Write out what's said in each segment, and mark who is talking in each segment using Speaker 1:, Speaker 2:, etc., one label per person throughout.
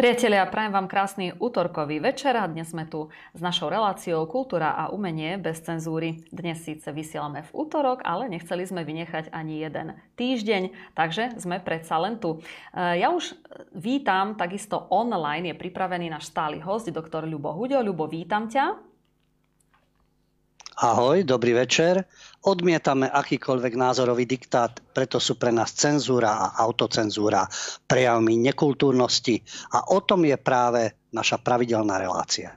Speaker 1: Priatelia, prajem vám krásny útorkový večer a dnes sme tu s našou reláciou Kultúra a umenie bez cenzúry. Dnes síce vysielame v útorok, ale nechceli sme vynechať ani jeden týždeň, takže sme predsa len tu. E, ja už vítam, takisto online je pripravený náš stály host, doktor Ľubo Huďo. Ľubo, vítam ťa.
Speaker 2: Ahoj, dobrý večer. Odmietame akýkoľvek názorový diktát, preto sú pre nás cenzúra a autocenzúra prejavmi nekultúrnosti a o tom je práve naša pravidelná relácia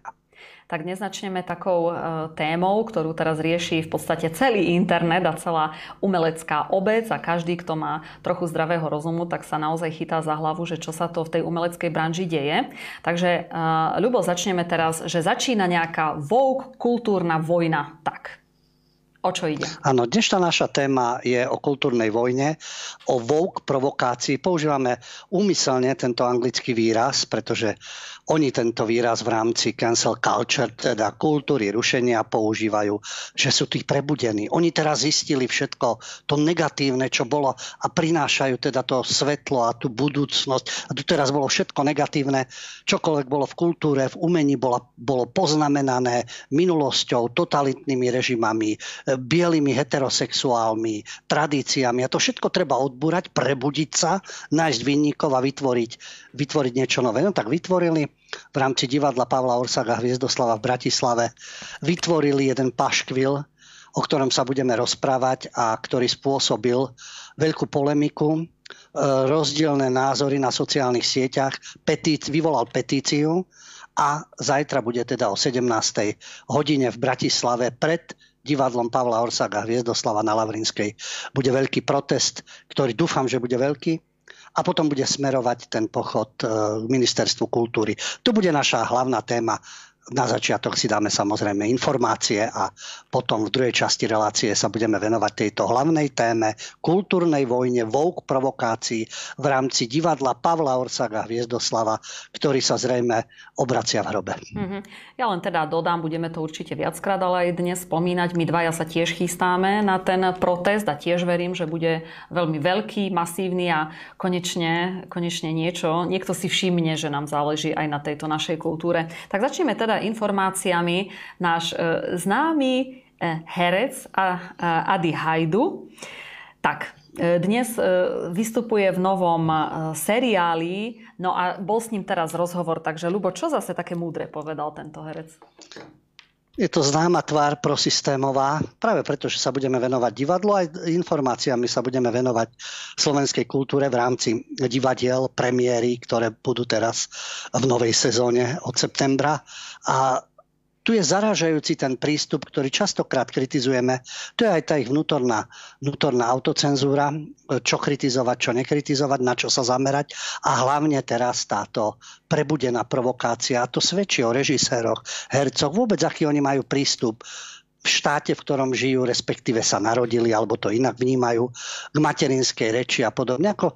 Speaker 1: tak dnes začneme takou e, témou, ktorú teraz rieši v podstate celý internet a celá umelecká obec a každý, kto má trochu zdravého rozumu, tak sa naozaj chytá za hlavu, že čo sa to v tej umeleckej branži deje. Takže, uh, Ľubo, začneme teraz, že začína nejaká vouk, kultúrna vojna. Tak, O čo ide?
Speaker 2: Áno, dnešná naša téma je o kultúrnej vojne, o woke provokácii. Používame úmyselne tento anglický výraz, pretože oni tento výraz v rámci cancel culture, teda kultúry rušenia, používajú, že sú tí prebudení. Oni teraz zistili všetko to negatívne, čo bolo a prinášajú teda to svetlo a tú budúcnosť. A tu teraz bolo všetko negatívne, čokoľvek bolo v kultúre, v umení bolo, bolo poznamenané minulosťou, totalitnými režimami, bielými heterosexuálmi, tradíciami. A to všetko treba odbúrať, prebudiť sa, nájsť vinníkov a vytvoriť, vytvoriť niečo nové. No tak vytvorili v rámci divadla Pavla Orsaga Hviezdoslava v Bratislave vytvorili jeden paškvil, o ktorom sa budeme rozprávať a ktorý spôsobil veľkú polemiku, e, rozdielne názory na sociálnych sieťach, petíc, vyvolal petíciu a zajtra bude teda o 17. hodine v Bratislave pred divadlom Pavla Orsaga Hviezdoslava na Lavrinskej. Bude veľký protest, ktorý dúfam, že bude veľký a potom bude smerovať ten pochod k e, ministerstvu kultúry. To bude naša hlavná téma na začiatok si dáme samozrejme informácie a potom v druhej časti relácie sa budeme venovať tejto hlavnej téme kultúrnej vojne, vouk provokácií v rámci divadla Pavla Orsaga Hviezdoslava, ktorý sa zrejme obracia v hrobe. Mm-hmm.
Speaker 1: Ja len teda dodám, budeme to určite viackrát ale aj dnes spomínať. My dvaja sa tiež chystáme na ten protest a tiež verím, že bude veľmi veľký, masívny a konečne, konečne niečo, niekto si všimne, že nám záleží aj na tejto našej kultúre. Tak začneme teda teda informáciami náš e, známy e, herec Adi Hajdu. Tak, e, dnes vystupuje v novom seriáli, no a bol s ním teraz rozhovor, takže Lubo, čo zase také múdre povedal tento herec?
Speaker 2: Je to známa tvár prosystémová, práve preto, že sa budeme venovať divadlu, aj informáciami sa budeme venovať slovenskej kultúre v rámci divadiel, premiéry, ktoré budú teraz v novej sezóne od septembra. A tu je zarážajúci ten prístup, ktorý častokrát kritizujeme. To je aj tá ich vnútorná, vnútorná autocenzúra, čo kritizovať, čo nekritizovať, na čo sa zamerať. A hlavne teraz táto prebudená provokácia. A to svedčí o režiséroch, hercoch, vôbec aký oni majú prístup v štáte, v ktorom žijú, respektíve sa narodili, alebo to inak vnímajú, k materinskej reči a podobne. Ako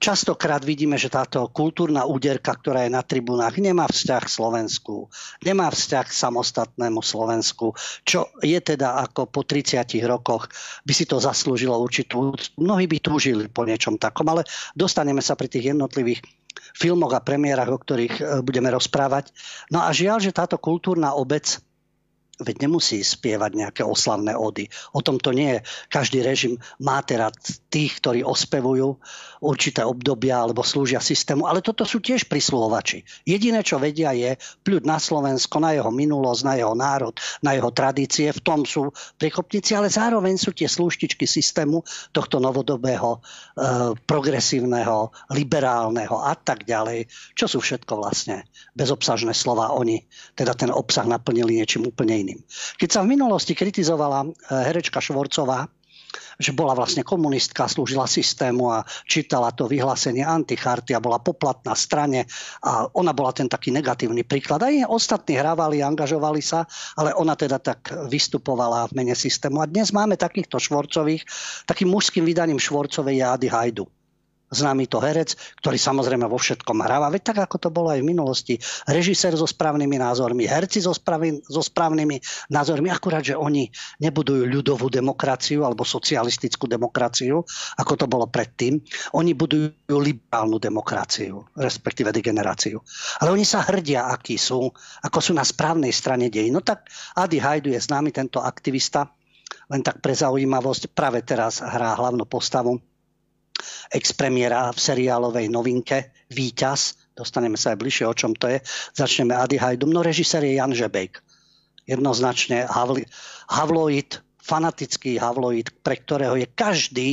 Speaker 2: Častokrát vidíme, že táto kultúrna úderka, ktorá je na tribunách, nemá vzťah k Slovensku, nemá vzťah k samostatnému Slovensku, čo je teda ako po 30 rokoch by si to zaslúžilo určitú... Mnohí by túžili po niečom takom, ale dostaneme sa pri tých jednotlivých filmoch a premiérach, o ktorých e, budeme rozprávať. No a žiaľ, že táto kultúrna obec veď nemusí spievať nejaké oslavné ody. O tom to nie je. Každý režim má teda tých, ktorí ospevujú určité obdobia alebo slúžia systému, ale toto sú tiež prisluhovači. Jediné, čo vedia, je pľuť na Slovensko, na jeho minulosť, na jeho národ, na jeho tradície. V tom sú priechopníci, ale zároveň sú tie slúštičky systému tohto novodobého, e, progresívneho, liberálneho a tak ďalej. Čo sú všetko vlastne bezobsažné slova. Oni teda ten obsah naplnili niečím úplne iným. Keď sa v minulosti kritizovala eh, herečka Švorcová, že bola vlastne komunistka, slúžila systému a čítala to vyhlásenie anticharty a bola poplatná strane a ona bola ten taký negatívny príklad. Aj ostatní hrávali, angažovali sa, ale ona teda tak vystupovala v mene systému. A dnes máme takýchto švorcových, takým mužským vydaním švorcovej je Ady Hajdu známy to herec, ktorý samozrejme vo všetkom hráva, veď tak ako to bolo aj v minulosti. Režisér so správnymi názormi, herci so, spraví, so správnymi názormi, akurát, že oni nebudujú ľudovú demokraciu alebo socialistickú demokraciu, ako to bolo predtým. Oni budujú liberálnu demokraciu, respektíve degeneráciu. Ale oni sa hrdia, akí sú, ako sú na správnej strane dej. No tak Adi Hajdu je známy tento aktivista, len tak pre zaujímavosť, práve teraz hrá hlavnú postavu ex-premiéra v seriálovej novinke Výťaz. Dostaneme sa aj bližšie, o čom to je. Začneme Adi Hajdum. No režisér je Jan Žebejk. Jednoznačne havli, havloid, fanatický havloid, pre ktorého je každý,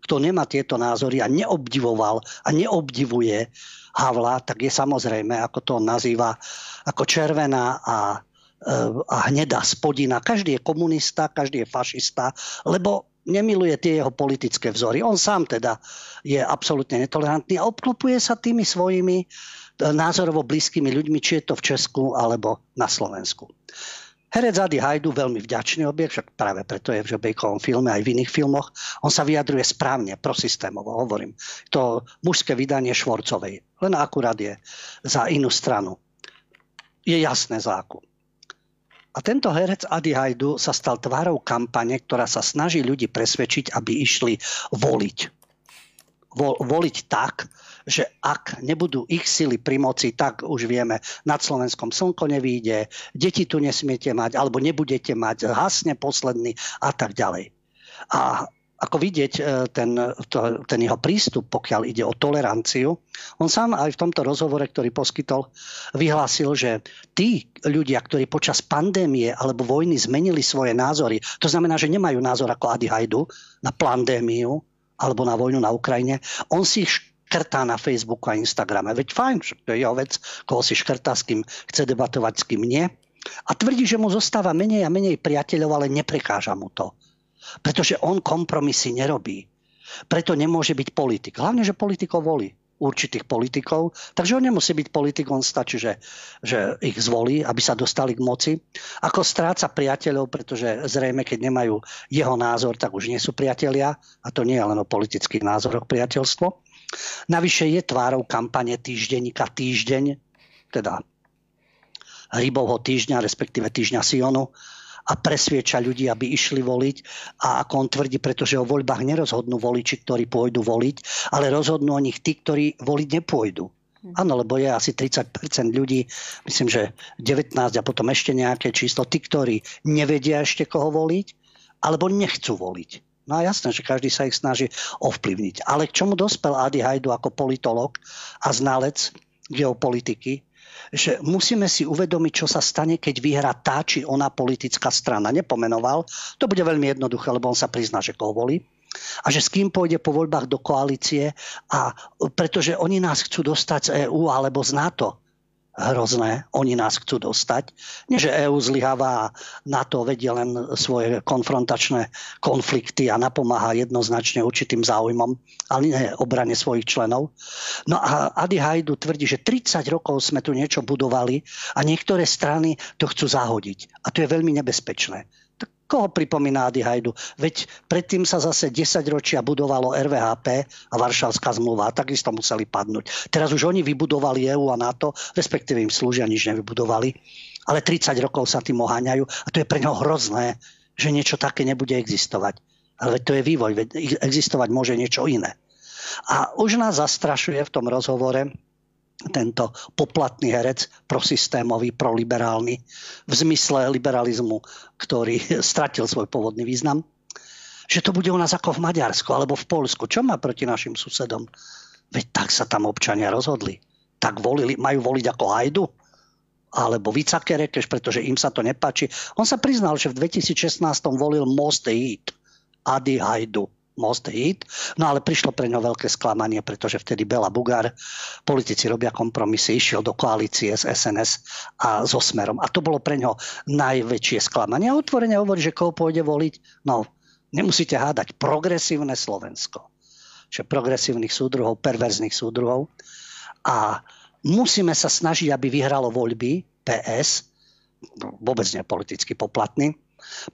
Speaker 2: kto nemá tieto názory a neobdivoval a neobdivuje Havla, tak je samozrejme, ako to on nazýva, ako červená a e, a hnedá spodina. Každý je komunista, každý je fašista, lebo nemiluje tie jeho politické vzory. On sám teda je absolútne netolerantný a obklopuje sa tými svojimi e, názorovo blízkymi ľuďmi, či je to v Česku alebo na Slovensku. Herec Adi Hajdu, veľmi vďačný objekt, však práve preto je v Žobejkovom filme aj v iných filmoch. On sa vyjadruje správne, prosystémovo, hovorím. To mužské vydanie Švorcovej, len akurát je za inú stranu. Je jasné akú. A tento herec Adi Hajdu sa stal tvárou kampane, ktorá sa snaží ľudí presvedčiť, aby išli voliť. Vo, voliť tak, že ak nebudú ich sily pri moci, tak už vieme, nad Slovenskom slnko nevíde, deti tu nesmiete mať, alebo nebudete mať, hasne posledný a tak ďalej. A ako vidieť e, ten, to, ten jeho prístup, pokiaľ ide o toleranciu. On sám aj v tomto rozhovore, ktorý poskytol, vyhlásil, že tí ľudia, ktorí počas pandémie alebo vojny zmenili svoje názory, to znamená, že nemajú názor ako Adi Hajdu na pandémiu alebo na vojnu na Ukrajine, on si ich škrtá na Facebooku a Instagrame. Veď fajn, to je jeho vec, koho si škrtá, s kým chce debatovať, s kým nie. A tvrdí, že mu zostáva menej a menej priateľov, ale neprekáža mu to. Pretože on kompromisy nerobí. Preto nemôže byť politik. Hlavne, že politikov volí určitých politikov. Takže on nemusí byť politik, on stačí, že, že ich zvolí, aby sa dostali k moci. Ako stráca priateľov, pretože zrejme, keď nemajú jeho názor, tak už nie sú priatelia. A to nie je len o politických názoroch priateľstvo. Navyše je tvárou kampane týždenníka Týždeň, teda Rybovho týždňa, respektíve týždňa Sionu, a presvieča ľudí, aby išli voliť. A ako on tvrdí, pretože o voľbách nerozhodnú voliči, ktorí pôjdu voliť, ale rozhodnú o nich tí, ktorí voliť nepôjdu. Hm. Áno, lebo je asi 30% ľudí, myslím, že 19 a potom ešte nejaké číslo, tí, ktorí nevedia ešte koho voliť, alebo nechcú voliť. No a jasné, že každý sa ich snaží ovplyvniť. Ale k čomu dospel Adi Hajdu ako politolog a znalec geopolitiky, že musíme si uvedomiť, čo sa stane, keď vyhrá tá či ona politická strana. Nepomenoval. To bude veľmi jednoduché, lebo on sa prizná, že koho volí a že s kým pôjde po voľbách do koalície a pretože oni nás chcú dostať z EÚ alebo z NATO hrozné. Oni nás chcú dostať. Nie, že EÚ zlyháva a NATO vedie len svoje konfrontačné konflikty a napomáha jednoznačne určitým záujmom, ale nie obrane svojich členov. No a Adi Hajdu tvrdí, že 30 rokov sme tu niečo budovali a niektoré strany to chcú zahodiť. A to je veľmi nebezpečné. Koho pripomína Adi? Veď predtým sa zase 10 ročia budovalo RVHP a Varšavská zmluva a takisto museli padnúť. Teraz už oni vybudovali EU a NATO, respektíve im slúžia, nič nevybudovali. Ale 30 rokov sa tým oháňajú a to je pre neho hrozné, že niečo také nebude existovať. Ale to je vývoj, existovať môže niečo iné. A už nás zastrašuje v tom rozhovore tento poplatný herec prosystémový, proliberálny, v zmysle liberalizmu, ktorý stratil svoj pôvodný význam, že to bude u nás ako v Maďarsku alebo v Polsku. Čo má proti našim susedom? Veď tak sa tam občania rozhodli. Tak volili, majú voliť ako Hajdu? Alebo Vicake Rekeš, pretože im sa to nepáči. On sa priznal, že v 2016 volil Most Hit. Adi Hajdu Most Hit. No ale prišlo pre ňo veľké sklamanie, pretože vtedy Bela Bugár, politici robia kompromisy, išiel do koalície s SNS a so Smerom. A to bolo pre ňo najväčšie sklamanie. A otvorene hovorí, že koho pôjde voliť? No, nemusíte hádať. Progresívne Slovensko. Čiže progresívnych súdruhov, perverzných súdruhov. A musíme sa snažiť, aby vyhralo voľby PS, vôbec nie politicky poplatný,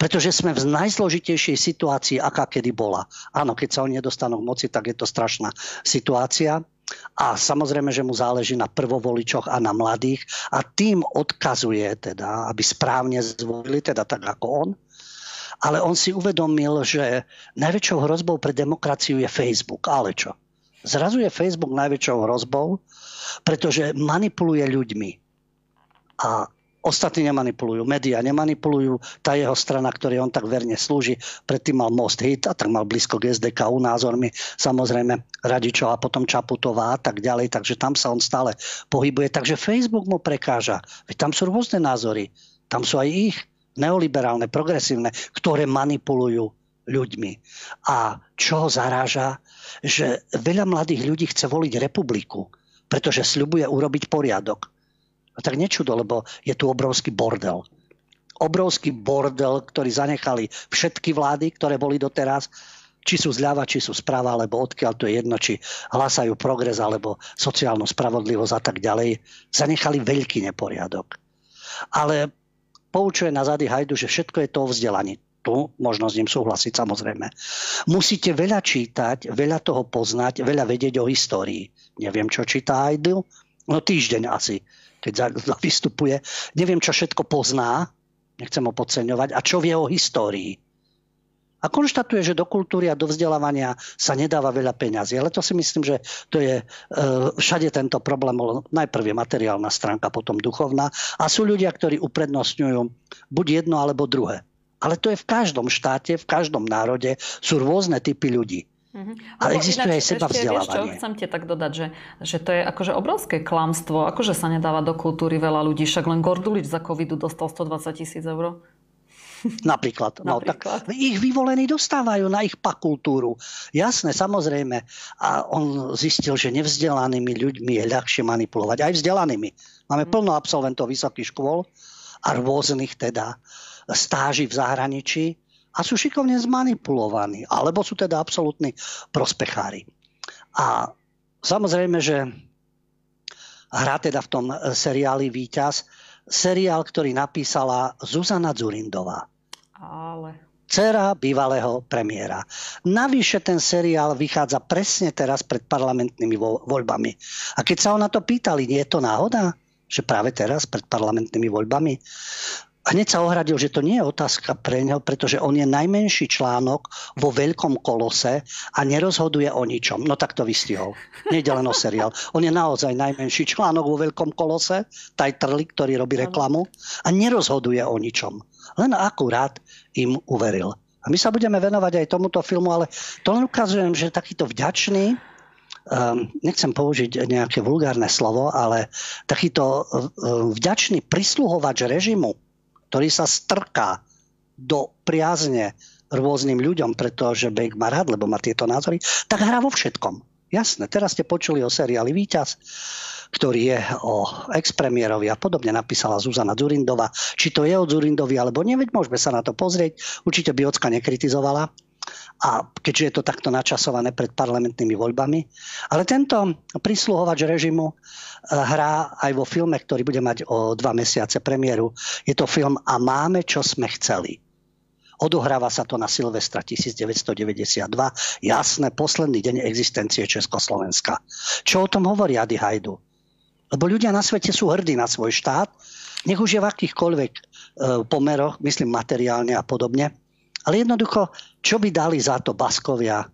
Speaker 2: Pretože sme v najzložitejšej situácii, aká kedy bola. Áno, keď sa oni nedostanú k moci, tak je to strašná situácia. A samozrejme, že mu záleží na prvovoličoch a na mladých a tým odkazuje teda, aby správne zvolili, teda tak ako on. Ale on si uvedomil, že najväčšou hrozbou pre demokraciu je Facebook. Ale čo? Zrazu je Facebook najväčšou hrozbou, pretože manipuluje ľuďmi. A Ostatní nemanipulujú, médiá nemanipulujú, tá jeho strana, ktorej on tak verne slúži, predtým mal Most Hit a tak mal blízko k SDK názormi, samozrejme Radičov a potom Čaputová a tak ďalej, takže tam sa on stále pohybuje. Takže Facebook mu prekáža, veď tam sú rôzne názory, tam sú aj ich neoliberálne, progresívne, ktoré manipulujú ľuďmi. A čo ho zaráža, že veľa mladých ľudí chce voliť republiku, pretože sľubuje urobiť poriadok. A tak nečudo, lebo je tu obrovský bordel. Obrovský bordel, ktorý zanechali všetky vlády, ktoré boli doteraz, či sú zľava, či sú správa, alebo odkiaľ to je jedno, či hlasajú progres, alebo sociálnu spravodlivosť a tak ďalej. Zanechali veľký neporiadok. Ale poučuje na zady Hajdu, že všetko je to o vzdelaní. Tu možno s ním súhlasiť samozrejme. Musíte veľa čítať, veľa toho poznať, veľa vedieť o histórii. Neviem, čo číta Hajdu. No týždeň asi keď vystupuje. Neviem, čo všetko pozná, nechcem ho podceňovať, a čo vie o histórii. A konštatuje, že do kultúry a do vzdelávania sa nedáva veľa peňazí. Ale to si myslím, že to je e, všade tento problém. Najprv je materiálna stránka, potom duchovná. A sú ľudia, ktorí uprednostňujú buď jedno alebo druhé. Ale to je v každom štáte, v každom národe sú rôzne typy ľudí. Mm-hmm. Ale existuje aj seba vzdelávanie. Vieš
Speaker 1: čo, chcem ti tak dodať, že, že to je akože obrovské klamstvo, akože sa nedáva do kultúry veľa ľudí, však len Gordulič za covidu dostal 120 tisíc eur.
Speaker 2: Napríklad. No, Napríklad. tak ich vyvolení dostávajú na ich pakultúru. Jasné, samozrejme. A on zistil, že nevzdelanými ľuďmi je ľahšie manipulovať. Aj vzdelanými. Máme mm. plno absolventov vysokých škôl a rôznych teda stáží v zahraničí a sú šikovne zmanipulovaní, alebo sú teda absolútni prospechári. A samozrejme, že hrá teda v tom seriáli Výťaz, seriál, ktorý napísala Zuzana Zurindová.
Speaker 1: Ale...
Speaker 2: Cera bývalého premiéra. Navyše ten seriál vychádza presne teraz pred parlamentnými voľbami. A keď sa ona to pýtali, nie je to náhoda? že práve teraz pred parlamentnými voľbami hneď sa ohradil, že to nie je otázka pre neho, pretože on je najmenší článok vo veľkom kolose a nerozhoduje o ničom. No tak to vystihol. Nejde len o seriál. On je naozaj najmenší článok vo veľkom kolose, Tajtrli, ktorý robí reklamu a nerozhoduje o ničom. Len akurát im uveril. A my sa budeme venovať aj tomuto filmu, ale to len ukazujem, že takýto vďačný, um, nechcem použiť nejaké vulgárne slovo, ale takýto um, vďačný prisluhovač režimu, ktorý sa strká do priazne rôznym ľuďom, pretože Beck má rád, lebo má tieto názory, tak hrá vo všetkom. Jasné, teraz ste počuli o seriáli Výťaz, ktorý je o expremiérovi a podobne napísala Zuzana Zurindova. Či to je od Zurindovi, alebo neveď, môžeme sa na to pozrieť. Určite by Ocka nekritizovala. A keďže je to takto načasované pred parlamentnými voľbami. Ale tento prísluhovač režimu hrá aj vo filme, ktorý bude mať o dva mesiace premiéru. Je to film A máme, čo sme chceli. Odohráva sa to na Silvestra 1992. Jasné, posledný deň existencie Československa. Čo o tom hovorí Adi Hajdu? Lebo ľudia na svete sú hrdí na svoj štát, nech už je v akýchkoľvek e, pomeroch, myslím materiálne a podobne. Ale jednoducho, čo by dali za to Baskovia,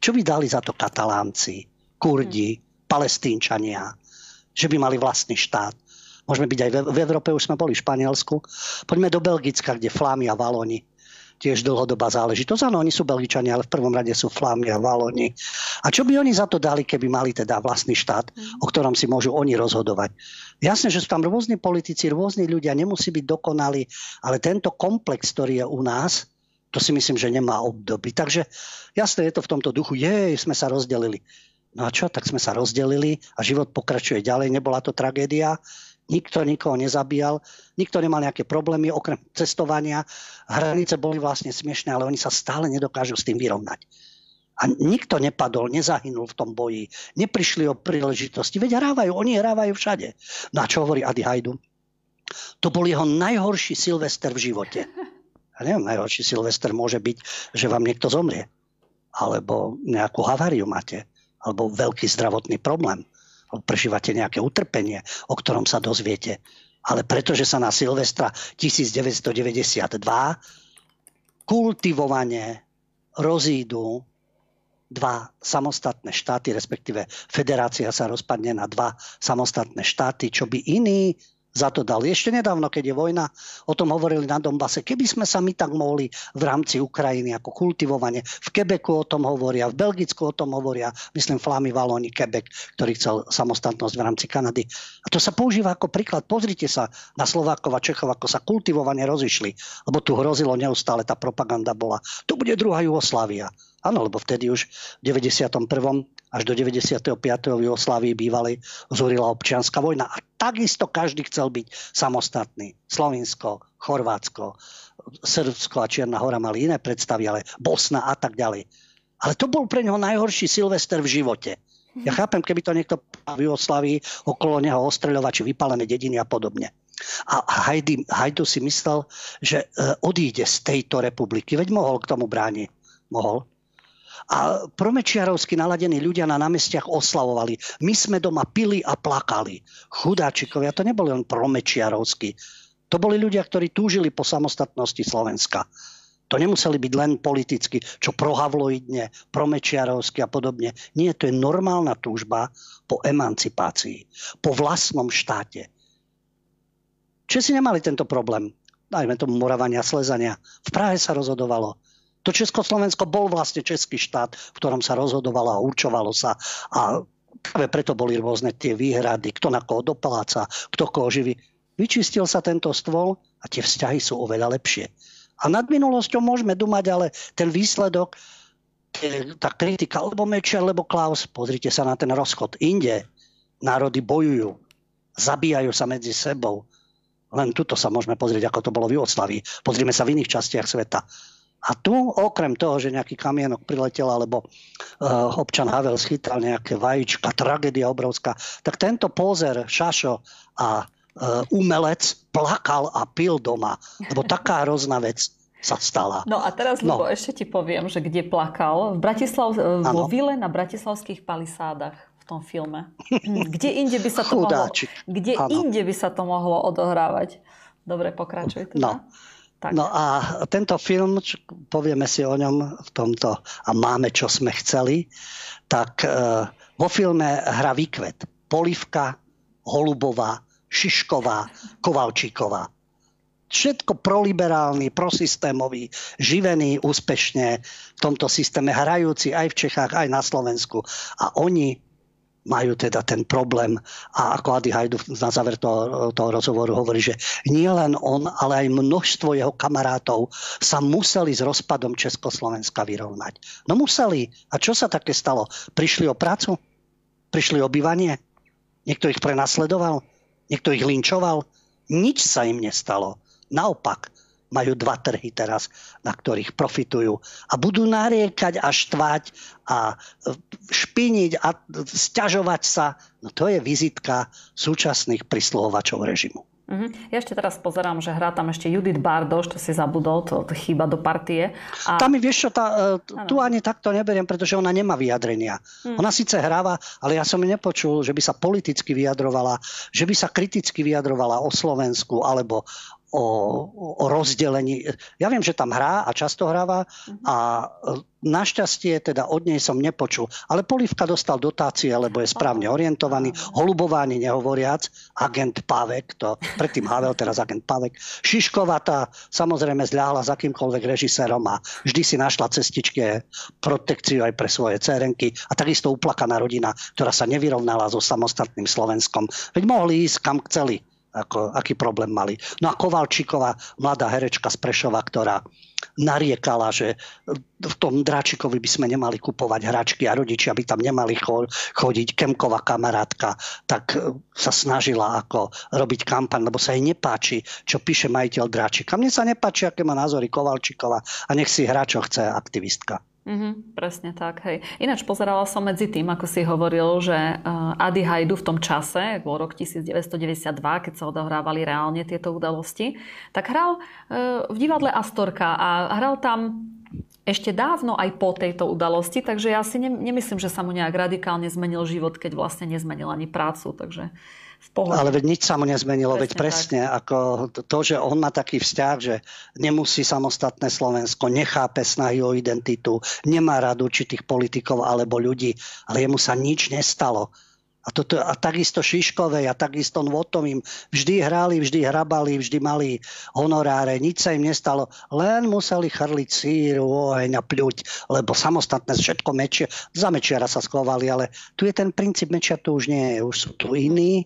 Speaker 2: čo by dali za to Katalánci, Kurdi, Palestínčania, že by mali vlastný štát. Môžeme byť aj v, Európe, už sme boli v Španielsku. Poďme do Belgicka, kde Flámy a Valoni tiež dlhodobá záležitosť. Áno, oni sú Belgičania, ale v prvom rade sú Flámy a Valoni. A čo by oni za to dali, keby mali teda vlastný štát, o ktorom si môžu oni rozhodovať? Jasné, že sú tam rôzni politici, rôzni ľudia, nemusí byť dokonalí, ale tento komplex, ktorý je u nás, to si myslím, že nemá obdoby. Takže jasné je to v tomto duchu, jej, sme sa rozdelili. No a čo, tak sme sa rozdelili a život pokračuje ďalej, nebola to tragédia, nikto nikoho nezabíjal, nikto nemal nejaké problémy okrem cestovania, hranice boli vlastne smiešné, ale oni sa stále nedokážu s tým vyrovnať. A nikto nepadol, nezahynul v tom boji, neprišli o príležitosti, veď hrávajú, oni hrávajú všade. No a čo hovorí Adi Hajdu? To bol jeho najhorší Silvester v živote. Ja neviem, najhorší Silvester môže byť, že vám niekto zomrie. Alebo nejakú haváriu máte. Alebo veľký zdravotný problém. Alebo prežívate nejaké utrpenie, o ktorom sa dozviete. Ale pretože sa na Silvestra 1992 kultivovane rozídu dva samostatné štáty, respektíve federácia sa rozpadne na dva samostatné štáty, čo by iní za to dali. Ešte nedávno, keď je vojna, o tom hovorili na Donbase, keby sme sa my tak mohli v rámci Ukrajiny ako kultivovanie, v Quebecu o tom hovoria, v Belgicku o tom hovoria, myslím Flamy, Valóni, Quebec, ktorý chcel samostatnosť v rámci Kanady. A to sa používa ako príklad. Pozrite sa na Slovákov a Čechov, ako sa kultivovane rozišli, lebo tu hrozilo neustále, tá propaganda bola. To bude druhá Jugoslávia. Áno, lebo vtedy už v 91. až do 95. v Jugoslávii bývalej zúrila občianská vojna. A takisto každý chcel byť samostatný. Slovinsko, Chorvátsko, Srbsko a Čierna hora mali iné predstavy, ale Bosna a tak ďalej. Ale to bol pre neho najhorší Silvester v živote. Ja chápem, keby to niekto v Jugoslávii okolo neho ostreľovači, vypálené dediny a podobne. A Hajdu, Hajdu si myslel, že e, odíde z tejto republiky. Veď mohol k tomu brániť. Mohol. A promečiarovsky naladení ľudia na námestiach oslavovali. My sme doma pili a plakali. Chudáčikovia, to neboli len promečiarovskí. To boli ľudia, ktorí túžili po samostatnosti Slovenska. To nemuseli byť len politicky, čo prohavloidne, promečiarovsky a podobne. Nie, to je normálna túžba po emancipácii, po vlastnom štáte. Česi nemali tento problém, dajme tomu moravania, slezania. V Prahe sa rozhodovalo. To Československo bol vlastne český štát, v ktorom sa rozhodovalo a určovalo sa. A práve preto boli rôzne tie výhrady, kto na koho dopaláca, kto koho živí. Vyčistil sa tento stôl a tie vzťahy sú oveľa lepšie. A nad minulosťou môžeme dumať, ale ten výsledok, tá kritika, alebo Mečer, alebo Klaus, pozrite sa na ten rozchod. Inde národy bojujú, zabíjajú sa medzi sebou. Len tuto sa môžeme pozrieť, ako to bolo v Jugoslavii. Pozrime sa v iných častiach sveta. A tu, okrem toho, že nejaký kamienok priletel, alebo uh, občan Havel schytal nejaké vajíčka, tragédia obrovská, tak tento pózer, Šašo a uh, umelec plakal a pil doma. Lebo taká hrozná vec sa stala.
Speaker 1: No a teraz, no. ešte ti poviem, že kde plakal. V Bratislav, e, vo vile na bratislavských palisádach v tom filme. Kde inde by sa to mohlo, kde inde by sa to mohlo odohrávať? Dobre, pokračuj teda. No.
Speaker 2: Tak. No a tento film, povieme si o ňom v tomto a máme, čo sme chceli, tak e, vo filme hra výkvet Polivka, Holubová, Šišková, Kovalčíková. Všetko proliberálny, prosystémový, živený úspešne v tomto systéme, hrajúci aj v Čechách, aj na Slovensku. A oni majú teda ten problém. A ako Adi Hajdu na záver toho, toho rozhovoru hovorí, že nie len on, ale aj množstvo jeho kamarátov sa museli s rozpadom Československa vyrovnať. No museli. A čo sa také stalo? Prišli o prácu? Prišli o bývanie? Niekto ich prenasledoval? Niekto ich linčoval? Nič sa im nestalo. Naopak, majú dva trhy teraz, na ktorých profitujú. A budú nariekať a štvať a e, špiniť a stiažovať sa. No to je vizitka súčasných prisluhovačov režimu.
Speaker 1: Uh-huh. Ja ešte teraz pozerám, že hrá tam ešte Judith Bardoš, to si zabudol, to, to chýba do partie.
Speaker 2: A... Tam mi vieš čo, tá, e, tu ani takto neberiem, pretože ona nemá vyjadrenia. Uh-huh. Ona síce hráva, ale ja som nepočul, že by sa politicky vyjadrovala, že by sa kriticky vyjadrovala o Slovensku alebo o, o rozdelení. Ja viem, že tam hrá a často hráva uh-huh. a našťastie teda od nej som nepočul. Ale Polivka dostal dotácie, lebo je správne orientovaný. Holubová ani nehovoriac. Agent Pavek, to predtým Havel, teraz agent Pavek. Šišková tá samozrejme zľahla za akýmkoľvek režisérom a vždy si našla cestičky protekciu aj pre svoje cerenky. A takisto uplakaná rodina, ktorá sa nevyrovnala so samostatným Slovenskom. Veď mohli ísť kam chceli ako, aký problém mali. No a Kovalčíková, mladá herečka z Prešova, ktorá nariekala, že v tom Dráčikovi by sme nemali kupovať hračky a rodičia by tam nemali chodiť. Kemková kamarátka tak e, sa snažila ako robiť kampaň, lebo sa jej nepáči, čo píše majiteľ Dráčika. Mne sa nepáči, aké má názory Kovalčíková a nech si hrá, čo chce aktivistka.
Speaker 1: Mm-hmm, presne tak, hej. Ináč pozerala som medzi tým, ako si hovoril, že uh, Adi Hajdu v tom čase, bol rok 1992, keď sa odohrávali reálne tieto udalosti, tak hral uh, v divadle Astorka a hral tam ešte dávno aj po tejto udalosti, takže ja si ne, nemyslím, že sa mu nejak radikálne zmenil život, keď vlastne nezmenil ani prácu, takže v pohode.
Speaker 2: Ale veď nič sa mu nezmenilo, presne veď presne tak. ako to, že on má taký vzťah, že nemusí samostatné Slovensko, nechápe snahy o identitu, nemá rád určitých politikov alebo ľudí, ale jemu sa nič nestalo. A, toto, a takisto Šiškovej a takisto Nvotovým vždy hrali, vždy hrabali, vždy mali honoráre, nič sa im nestalo. Len museli chrliť síru, oheň a pľuť, lebo samostatné všetko mečia, za mečiara sa skovali, ale tu je ten princíp mečia, tu už nie je, už sú tu iní.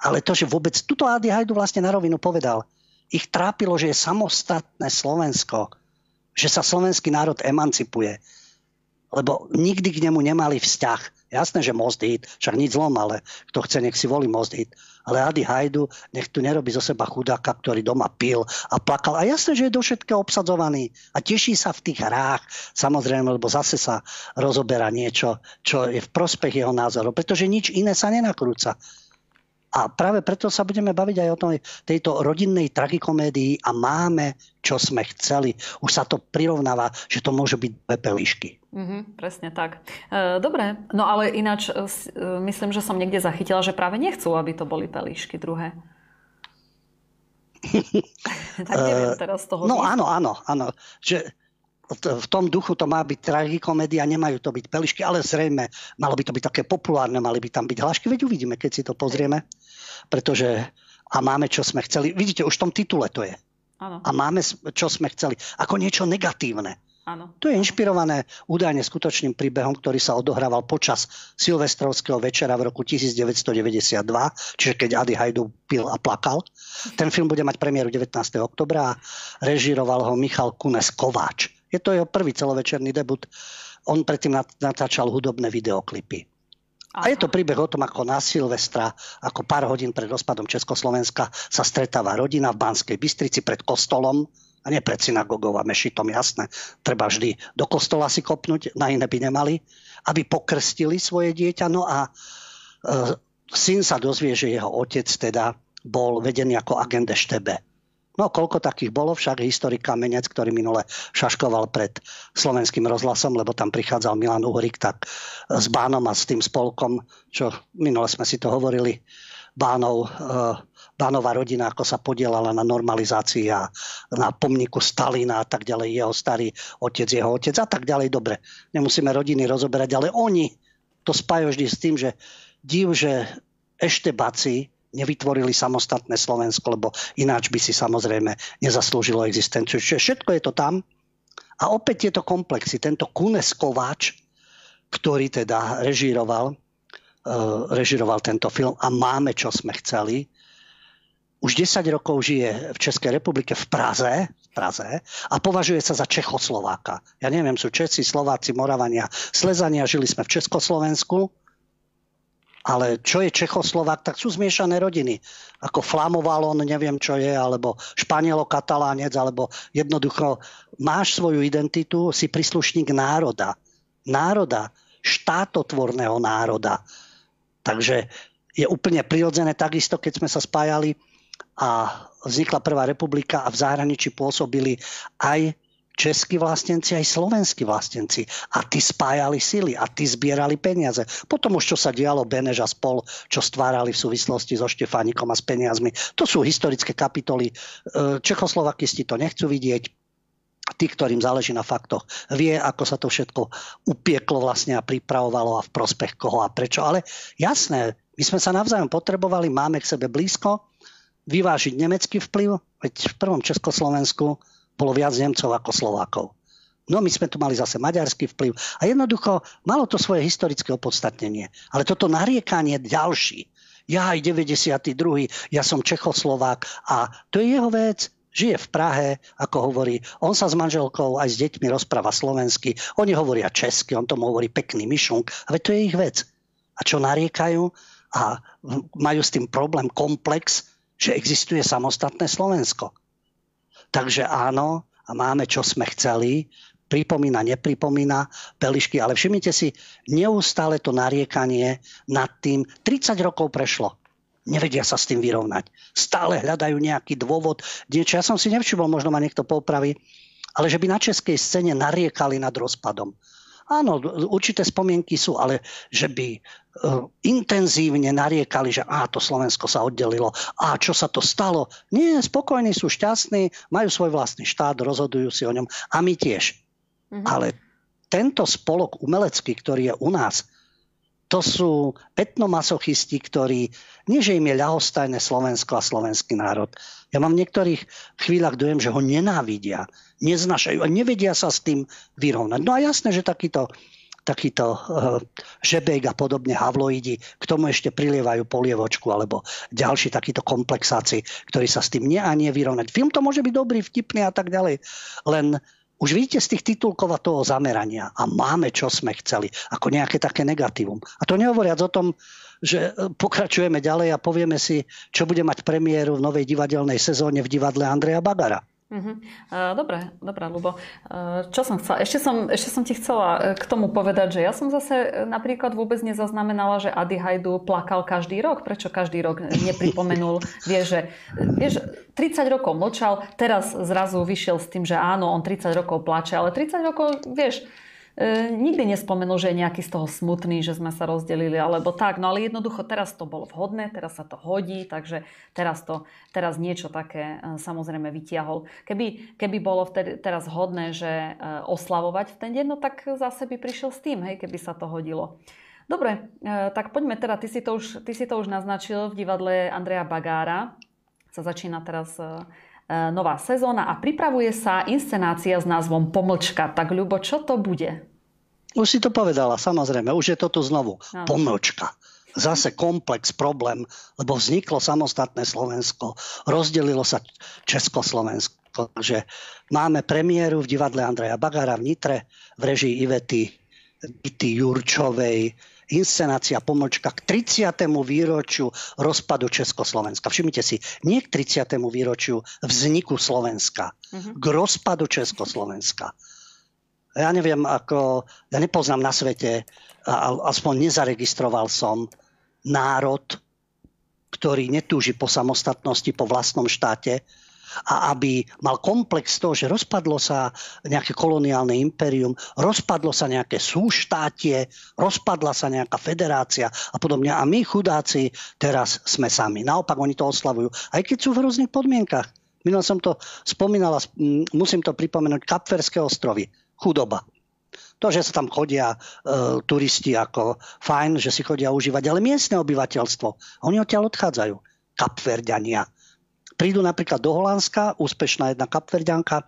Speaker 2: Ale to, že vôbec, tuto Adi Hajdu vlastne na rovinu povedal, ich trápilo, že je samostatné Slovensko, že sa slovenský národ emancipuje, lebo nikdy k nemu nemali vzťah Jasné, že Most Hit, však nič zlom, ale kto chce, nech si volí Most Hit. Ale Adi Hajdu, nech tu nerobí zo seba chudáka, ktorý doma pil a plakal. A jasné, že je do všetkého obsadzovaný a teší sa v tých hrách, samozrejme, lebo zase sa rozoberá niečo, čo je v prospech jeho názorov, pretože nič iné sa nenakrúca. A práve preto sa budeme baviť aj o tom, tejto rodinnej tragikomédii a máme, čo sme chceli. Už sa to prirovnáva, že to môže byť dve pelíšky.
Speaker 1: Mm-hmm, presne tak. E, dobre, no ale ináč e, e, myslím, že som niekde zachytila, že práve nechcú, aby to boli pelíšky druhé. tak neviem teraz z toho.
Speaker 2: No áno, áno, áno. Že v tom duchu to má byť tragikomédia, nemajú to byť pelišky, ale zrejme malo by to byť také populárne, mali by tam byť hlášky, veď uvidíme, keď si to pozrieme. Pretože a máme, čo sme chceli. Vidíte, už v tom titule to je. Ano. A máme, čo sme chceli. Ako niečo negatívne.
Speaker 1: Ano.
Speaker 2: To je inšpirované údajne skutočným príbehom, ktorý sa odohrával počas Silvestrovského večera v roku 1992, čiže keď Adi Hajdu pil a plakal. Ten film bude mať premiéru 19. oktobra a režíroval ho Michal Kunes Kováč. Je to jeho prvý celovečerný debut. On predtým natáčal hudobné videoklipy. A je to príbeh o tom, ako na Silvestra, ako pár hodín pred rozpadom Československa sa stretáva rodina v Banskej Bystrici pred kostolom, a nie pred synagogou a mešitom, jasné. Treba vždy do kostola si kopnúť, na iné by nemali, aby pokrstili svoje dieťa. No a e, syn sa dozvie, že jeho otec teda bol vedený ako agent štebe. No koľko takých bolo, však historik Kamenec, ktorý minule šaškoval pred slovenským rozhlasom, lebo tam prichádzal Milan Uhrik, tak s Bánom a s tým spolkom, čo minule sme si to hovorili, Bánov, eh, Bánova rodina, ako sa podielala na normalizácii a na pomníku Stalina a tak ďalej, jeho starý otec, jeho otec a tak ďalej. Dobre, nemusíme rodiny rozoberať, ale oni to spájajú vždy s tým, že div, že Eštebáci nevytvorili samostatné Slovensko, lebo ináč by si samozrejme nezaslúžilo existenciu. Čiže všetko je to tam. A opäť tieto komplexy, tento Kunes Kováč, ktorý teda režíroval, uh, tento film a máme, čo sme chceli, už 10 rokov žije v Českej republike v Praze, v Praze a považuje sa za Čechoslováka. Ja neviem, sú Česi, Slováci, Moravania, Slezania, žili sme v Československu, ale čo je Čechoslovák, tak sú zmiešané rodiny. Ako Flamovalon, neviem čo je, alebo Španielo-Katalánec, alebo jednoducho máš svoju identitu, si príslušník národa. Národa, štátotvorného národa. Takže je úplne prirodzené takisto, keď sme sa spájali a vznikla Prvá republika a v zahraničí pôsobili aj českí vlastenci aj slovenskí vlastenci. A tí spájali sily a tí zbierali peniaze. Potom už čo sa dialo Benež a spol, čo stvárali v súvislosti so Štefánikom a s peniazmi. To sú historické kapitoly. E, Čechoslovakisti to nechcú vidieť. Tí, ktorým záleží na faktoch, vie, ako sa to všetko upieklo vlastne a pripravovalo a v prospech koho a prečo. Ale jasné, my sme sa navzájom potrebovali, máme k sebe blízko, vyvážiť nemecký vplyv, veď v prvom Československu bolo viac Nemcov ako Slovákov. No my sme tu mali zase maďarský vplyv a jednoducho malo to svoje historické opodstatnenie. Ale toto nariekanie ďalší, ja aj 92. ja som Čechoslovák a to je jeho vec, žije v Prahe, ako hovorí, on sa s manželkou aj s deťmi rozpráva slovensky, oni hovoria česky, on tomu hovorí pekný myšunk, ale to je ich vec. A čo nariekajú a majú s tým problém komplex, že existuje samostatné Slovensko. Takže áno, a máme, čo sme chceli, pripomína, nepripomína Pelišky, ale všimnite si, neustále to nariekanie nad tým, 30 rokov prešlo. Nevedia sa s tým vyrovnať. Stále hľadajú nejaký dôvod. Niečo, ja som si nevšimol, možno ma niekto popraví, ale že by na českej scéne nariekali nad rozpadom. Áno, určité spomienky sú, ale že by uh, intenzívne nariekali, že á, to Slovensko sa oddelilo, a čo sa to stalo. Nie, spokojní sú, šťastní, majú svoj vlastný štát, rozhodujú si o ňom a my tiež. Mm-hmm. Ale tento spolok umelecký, ktorý je u nás, to sú etnomasochisti, ktorí, nie že im je ľahostajné Slovensko a slovenský národ. Ja mám v niektorých chvíľach dojem, že ho nenávidia, neznašajú a nevedia sa s tým vyrovnať. No a jasné, že takýto, takýto uh, žebek a podobne havloidi, k tomu ešte prilievajú polievočku alebo ďalší takýto komplexáci, ktorí sa s tým nie a nie vyrovnať. Film to môže byť dobrý, vtipný a tak ďalej, len už vidíte z tých titulkov a toho zamerania a máme, čo sme chceli, ako nejaké také negatívum. A to nehovoriac o tom, že e, pokračujeme ďalej a povieme si, čo bude mať premiéru v novej divadelnej sezóne v divadle Andreja Bagara.
Speaker 1: Uh-huh. Dobre, dobre, Lubo. Čo som chcela? Ešte som, ešte som ti chcela e, k tomu povedať, že ja som zase napríklad vôbec nezaznamenala, že Adi Hajdu plakal každý rok. Prečo každý rok nepripomenul? Vieš, že vieš, 30 rokov mlčal, teraz zrazu vyšiel s tým, že áno, on 30 rokov plače, ale 30 rokov, vieš, E, nikdy nespomenul, že je nejaký z toho smutný, že sme sa rozdelili, alebo tak. No ale jednoducho teraz to bolo vhodné, teraz sa to hodí, takže teraz, to, teraz niečo také e, samozrejme vytiahol. Keby, keby bolo vtedy, teraz hodné, že e, oslavovať v ten deň, no tak zase by prišiel s tým, hej, keby sa to hodilo. Dobre, tak poďme teda, ty si, to už, ty si to už naznačil v divadle Andreja Bagára. Sa začína teraz E, nová sezóna a pripravuje sa inscenácia s názvom Pomlčka. Tak Ľubo, čo to bude?
Speaker 2: Už si to povedala, samozrejme. Už je to tu znovu. No. Pomlčka zase komplex, problém, lebo vzniklo samostatné Slovensko, rozdelilo sa Československo. Takže máme premiéru v divadle Andreja Bagara v Nitre v režii Ivety, Ivety Jurčovej, inscenácia pomočka k 30. výročiu rozpadu Československa. Všimnite si, nie k 30. výročiu vzniku Slovenska, uh-huh. k rozpadu Československa. Ja neviem, ako, ja nepoznám na svete, aspoň nezaregistroval som národ, ktorý netúži po samostatnosti, po vlastnom štáte, a aby mal komplex toho, že rozpadlo sa nejaké koloniálne impérium, rozpadlo sa nejaké súštátie, rozpadla sa nejaká federácia a podobne. A my chudáci teraz sme sami. Naopak oni to oslavujú, aj keď sú v rôznych podmienkach. Minul som to spomínala, musím to pripomenúť, Kapverské ostrovy. Chudoba. To, že sa tam chodia e, turisti ako fajn, že si chodia užívať, ale miestne obyvateľstvo, oni odtiaľ odchádzajú. Kapverďania prídu napríklad do Holandska, úspešná jedna kapverďanka,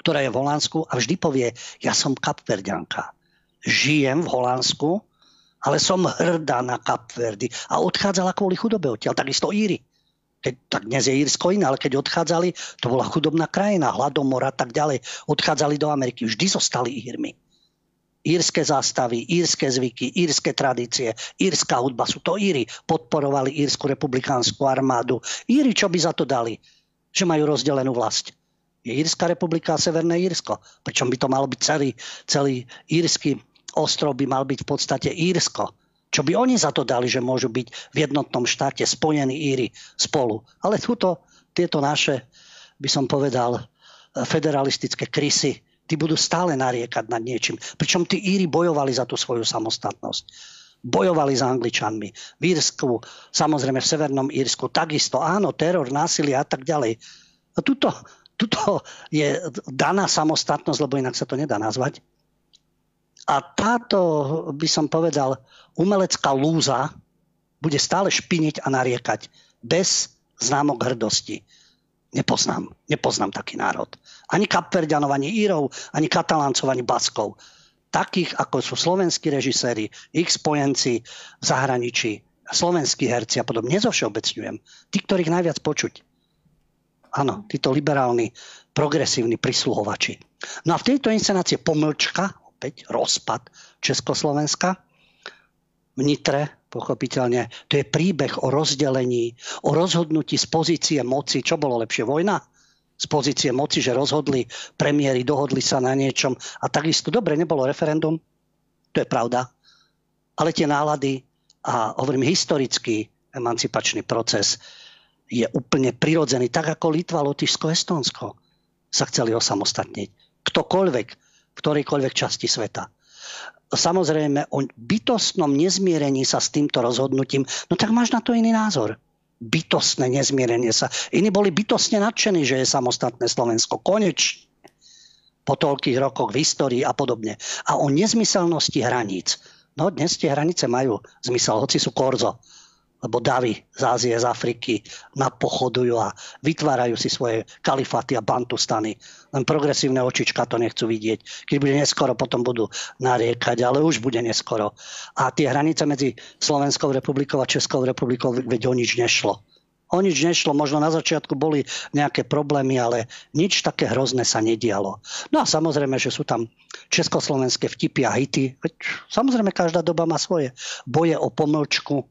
Speaker 2: ktorá je v Holandsku a vždy povie, ja som kapverďanka. Žijem v Holandsku, ale som hrdá na Kapverdy. A odchádzala kvôli chudobe odtiaľ. Takisto Íry. Keď, tak dnes je Írsko iné, ale keď odchádzali, to bola chudobná krajina, hladomor a tak ďalej. Odchádzali do Ameriky. Vždy zostali Írmi írske zástavy, írske zvyky, írske tradície, írska hudba. Sú to Íry. Podporovali írsku republikánsku armádu. Íry, čo by za to dali? Že majú rozdelenú vlast. Je Írska republika a Severné Írsko. Pričom by to malo byť celý, celý írsky ostrov by mal byť v podstate Írsko. Čo by oni za to dali, že môžu byť v jednotnom štáte spojení Íry spolu. Ale túto, tieto naše, by som povedal, federalistické krysy Tí budú stále nariekať nad niečím. Pričom tí Íri bojovali za tú svoju samostatnosť. Bojovali s Angličanmi. V Írsku, samozrejme v Severnom Írsku, takisto. Áno, teror, násilie a tak ďalej. A tuto, tuto je daná samostatnosť, lebo inak sa to nedá nazvať. A táto, by som povedal, umelecká lúza bude stále špiniť a nariekať bez známok hrdosti. Nepoznám. Nepoznám taký národ. Ani Kapverďanov, ani Írov, ani Kataláncov, ani Baskov. Takých, ako sú slovenskí režiséri, ich spojenci v zahraničí, slovenskí herci a podobne. Nezovšeobecňujem. Tí, ktorých najviac počuť. Áno, títo liberálni, progresívni prisluhovači. No a v tejto inscenácii pomlčka, opäť rozpad Československa, v pochopiteľne. To je príbeh o rozdelení, o rozhodnutí z pozície moci. Čo bolo lepšie? Vojna? z pozície moci, že rozhodli premiéry, dohodli sa na niečom a takisto, dobre, nebolo referendum, to je pravda, ale tie nálady a hovorím historický emancipačný proces je úplne prirodzený, tak ako Litva, Lotyšsko, Estonsko sa chceli osamostatniť. Ktokoľvek, v ktorejkoľvek časti sveta. Samozrejme, o bytostnom nezmierení sa s týmto rozhodnutím, no tak máš na to iný názor bytostné nezmierenie sa. Iní boli bytostne nadšení, že je samostatné Slovensko. Konečne po toľkých rokoch v histórii a podobne. A o nezmyselnosti hraníc. No dnes tie hranice majú zmysel, hoci sú korzo lebo davy z Ázie, z Afriky napochodujú a vytvárajú si svoje kalifáty a bantustany. Len progresívne očička to nechcú vidieť. Keď bude neskoro, potom budú nariekať, ale už bude neskoro. A tie hranice medzi Slovenskou republikou a Českou republikou, veď o nič nešlo. O nič nešlo, možno na začiatku boli nejaké problémy, ale nič také hrozné sa nedialo. No a samozrejme, že sú tam československé vtipy a hity. Veď, samozrejme, každá doba má svoje boje o pomlčku,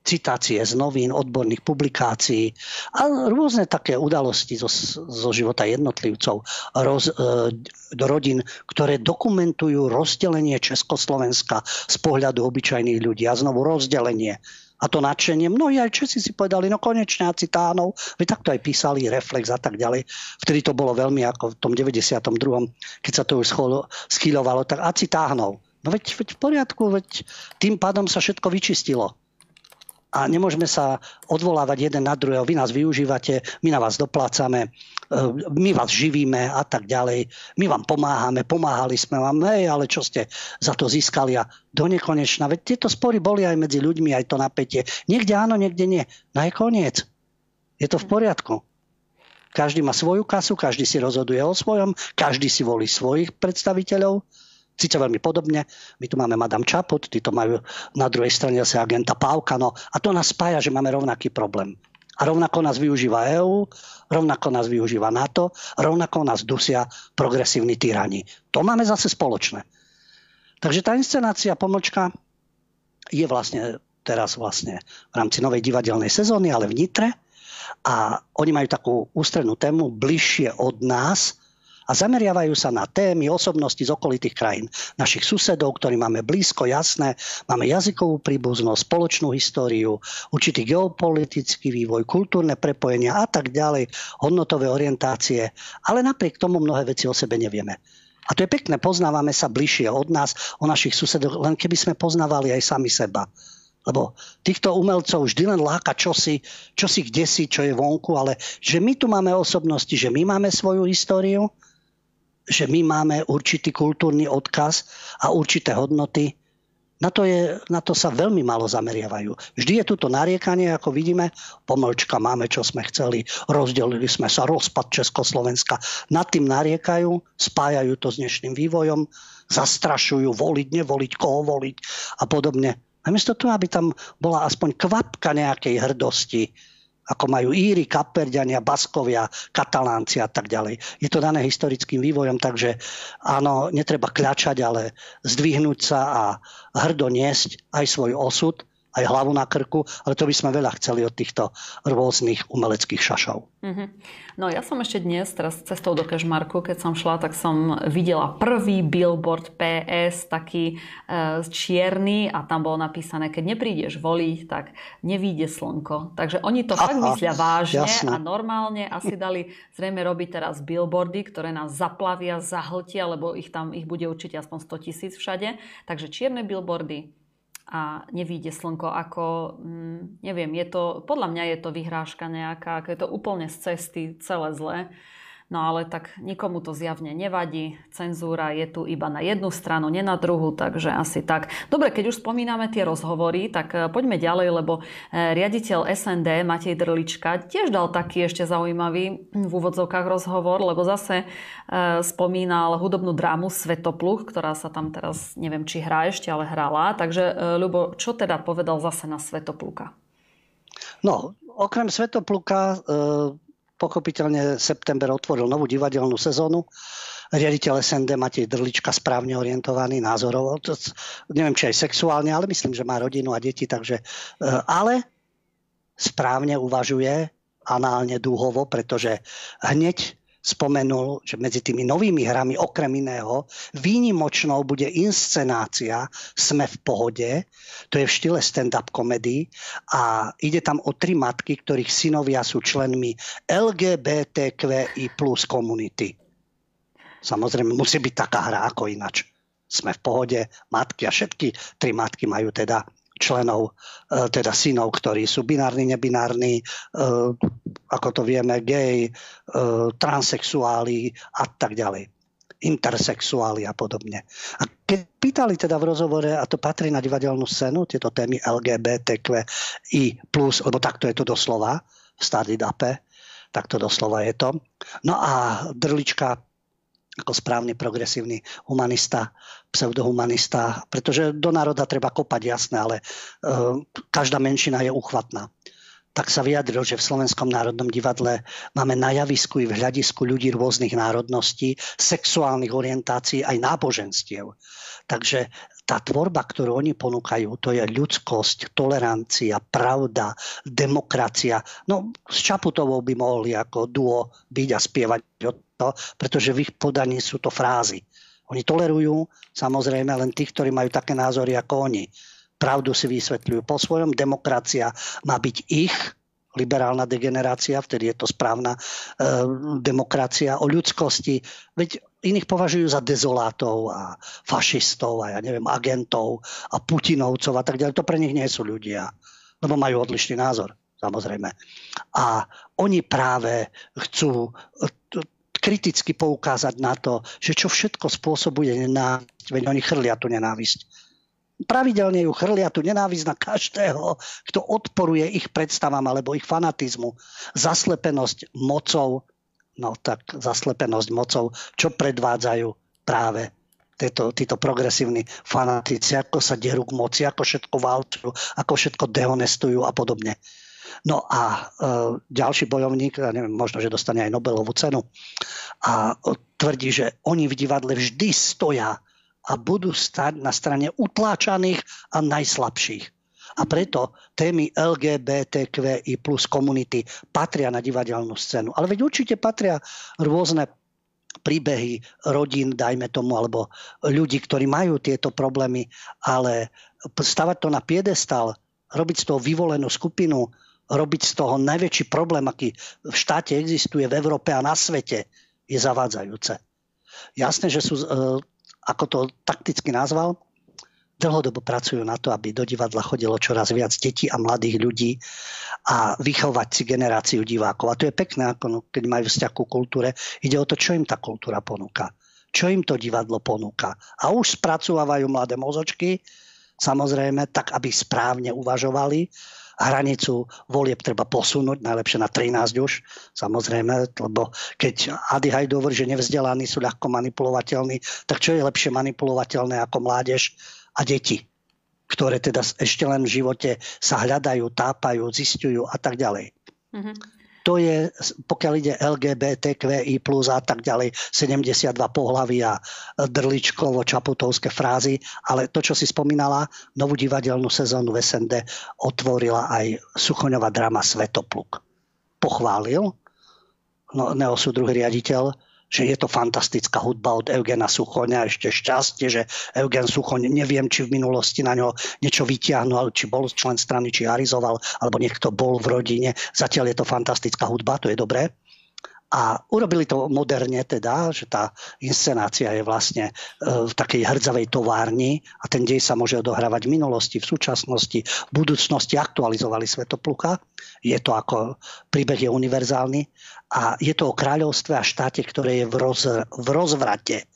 Speaker 2: citácie z novín, odborných publikácií a rôzne také udalosti zo, zo života jednotlivcov roz, e, rodín, ktoré dokumentujú rozdelenie Československa z pohľadu obyčajných ľudí a znovu rozdelenie. A to nadšenie, mnohí aj Česi si povedali, no konečne Citánov, veď takto aj písali Reflex a tak ďalej. Vtedy to bolo veľmi ako v tom 92., keď sa to už schýlovalo, tak Acitánov. No veď, veď v poriadku, veď tým pádom sa všetko vyčistilo a nemôžeme sa odvolávať jeden na druhého. Vy nás využívate, my na vás doplácame, e, my vás živíme a tak ďalej. My vám pomáhame, pomáhali sme vám, hej, ale čo ste za to získali a do nekonečna. Veď tieto spory boli aj medzi ľuďmi, aj to napätie. Niekde áno, niekde nie. No je koniec. Je to v poriadku. Každý má svoju kasu, každý si rozhoduje o svojom, každý si volí svojich predstaviteľov síce veľmi podobne. My tu máme Madame Čaput, tí to majú na druhej strane zase agenta Pávka. No, a to nás spája, že máme rovnaký problém. A rovnako nás využíva EÚ, rovnako nás využíva NATO, rovnako nás dusia progresívni tyrani. To máme zase spoločné. Takže tá inscenácia pomlčka je vlastne teraz vlastne v rámci novej divadelnej sezóny, ale v Nitre. A oni majú takú ústrednú tému bližšie od nás, a zameriavajú sa na témy osobnosti z okolitých krajín. Našich susedov, ktorí máme blízko, jasné, máme jazykovú príbuznosť, spoločnú históriu, určitý geopolitický vývoj, kultúrne prepojenia a tak ďalej, hodnotové orientácie, ale napriek tomu mnohé veci o sebe nevieme. A to je pekné, poznávame sa bližšie od nás, o našich susedoch, len keby sme poznávali aj sami seba. Lebo týchto umelcov vždy len láka čosi, čosi kde si, čo je vonku, ale že my tu máme osobnosti, že my máme svoju históriu, že my máme určitý kultúrny odkaz a určité hodnoty, na to, je, na to sa veľmi málo zameriavajú. Vždy je tuto nariekanie, ako vidíme, pomlčka máme, čo sme chceli, rozdelili sme sa, rozpad Československa. Nad tým nariekajú, spájajú to s dnešným vývojom, zastrašujú voliť, nevoliť, koho voliť a podobne. Namiesto toho, aby tam bola aspoň kvapka nejakej hrdosti, ako majú Íry, Kaperďania, Baskovia, Katalánci a tak ďalej. Je to dané historickým vývojom, takže áno, netreba kľačať, ale zdvihnúť sa a hrdo niesť aj svoj osud aj hlavu na krku, ale to by sme veľa chceli od týchto rôznych umeleckých šašov. Mm-hmm.
Speaker 1: No ja som ešte dnes, teraz cestou do Kešmarku, keď som šla, tak som videla prvý billboard PS, taký e, čierny a tam bolo napísané, keď neprídeš voliť, tak nevíde slnko. Takže oni to Aha, fakt myslia vážne jasne. a normálne asi dali zrejme robiť teraz billboardy, ktoré nás zaplavia, zahltia, lebo ich tam ich bude určite aspoň 100 tisíc všade. Takže čierne billboardy, a nevíde slnko ako, mm, neviem, je to, podľa mňa je to vyhrážka nejaká, je to úplne z cesty celé zlé. No ale tak nikomu to zjavne nevadí. Cenzúra je tu iba na jednu stranu, nie na druhú, takže asi tak. Dobre, keď už spomíname tie rozhovory, tak e, poďme ďalej, lebo e, riaditeľ SND Matej Drlička tiež dal taký ešte zaujímavý v úvodzovkách rozhovor, lebo zase e, spomínal hudobnú drámu Svetopluch, ktorá sa tam teraz, neviem, či hrá ešte, ale hrala. Takže, Ľubo, čo teda povedal zase na Svetopluka?
Speaker 2: No, okrem Svetopluka pochopiteľne september otvoril novú divadelnú sezónu. Riaditeľ SND Matej Drlička správne orientovaný názorovo. Neviem, či aj sexuálne, ale myslím, že má rodinu a deti, takže... E, ale správne uvažuje análne dúhovo, pretože hneď spomenul, že medzi tými novými hrami okrem iného výnimočnou bude inscenácia Sme v pohode, to je v štýle stand-up komedy a ide tam o tri matky, ktorých synovia sú členmi LGBTQI plus komunity. Samozrejme, musí byť taká hra ako inač. Sme v pohode, matky a všetky tri matky majú teda členov, e, teda synov, ktorí sú binárni, nebinárni, e, ako to vieme, gay, e, transexuáli a tak ďalej intersexuáli a podobne. A keď pýtali teda v rozhovore, a to patrí na divadelnú scénu, tieto témy LGBTQI+, lebo takto je to doslova, v Stardy Dape, tak to doslova je to. No a Drlička ako správny progresívny humanista, pseudohumanista, pretože do národa treba kopať, jasné, ale uh, každá menšina je uchvatná tak sa vyjadril, že v Slovenskom národnom divadle máme na javisku i v hľadisku ľudí rôznych národností, sexuálnych orientácií aj náboženstiev. Takže tá tvorba, ktorú oni ponúkajú, to je ľudskosť, tolerancia, pravda, demokracia. No s Čaputovou by mohli ako duo byť a spievať o to, pretože v ich podaní sú to frázy. Oni tolerujú samozrejme len tých, ktorí majú také názory ako oni. Pravdu si vysvetľujú po svojom. Demokracia má byť ich, liberálna degenerácia, vtedy je to správna e, demokracia o ľudskosti. Veď iných považujú za dezolátov a fašistov a ja neviem, agentov a Putinovcov a tak ďalej. To pre nich nie sú ľudia, lebo majú odlišný názor, samozrejme. A oni práve chcú kriticky poukázať na to, že čo všetko spôsobuje nenávisť, veď oni chrlia tú nenávisť. Pravidelne ju chrlia tú nenávisť na každého, kto odporuje ich predstavám alebo ich fanatizmu. Zaslepenosť mocou, no tak zaslepenosť mocou, čo predvádzajú práve tieto, títo progresívni fanatici, ako sa derú k moci, ako všetko válčujú, ako všetko dehonestujú a podobne. No a e, ďalší bojovník, ja neviem, možno, že dostane aj Nobelovú cenu, a tvrdí, že oni v divadle vždy stoja a budú stať na strane utláčaných a najslabších. A preto témy LGBTQI plus komunity patria na divadelnú scénu. Ale veď určite patria rôzne príbehy rodín, dajme tomu, alebo ľudí, ktorí majú tieto problémy, ale stavať to na piedestal, robiť z toho vyvolenú skupinu, robiť z toho najväčší problém, aký v štáte existuje, v Európe a na svete, je zavádzajúce. Jasné, že sú, e, ako to takticky nazval, dlhodobo pracujú na to, aby do divadla chodilo čoraz viac detí a mladých ľudí a vychovať si generáciu divákov. A to je pekné, ako no, keď majú vzťah ku kultúre. Ide o to, čo im tá kultúra ponúka. Čo im to divadlo ponúka. A už spracovávajú mladé mozočky, samozrejme, tak, aby správne uvažovali hranicu volieb treba posunúť, najlepšie na 13 už, samozrejme, lebo keď Adi Hajdu hovorí, že nevzdelaní sú ľahko manipulovateľní, tak čo je lepšie manipulovateľné ako mládež a deti, ktoré teda ešte len v živote sa hľadajú, tápajú, zistujú a tak ďalej. Mm-hmm to je, pokiaľ ide LGBTQI a tak ďalej, 72 pohlavy a drličkovo čaputovské frázy, ale to, čo si spomínala, novú divadelnú sezónu v SND otvorila aj Suchoňová drama Svetopluk. Pochválil no, Neosu druhý riaditeľ, že je to fantastická hudba od Eugena Suchoňa. Ešte šťastie, že Eugen Suchoň, neviem, či v minulosti na ňo niečo vytiahnu, či bol člen strany, či arizoval, alebo niekto bol v rodine. Zatiaľ je to fantastická hudba, to je dobré. A urobili to moderne teda, že tá inscenácia je vlastne e, v takej hrdzavej továrni a ten dej sa môže odohrávať v minulosti, v súčasnosti, v budúcnosti. Aktualizovali Svetopluka. Je to ako príbeh je univerzálny a je to o kráľovstve a štáte, ktoré je v, roz, v rozvrate.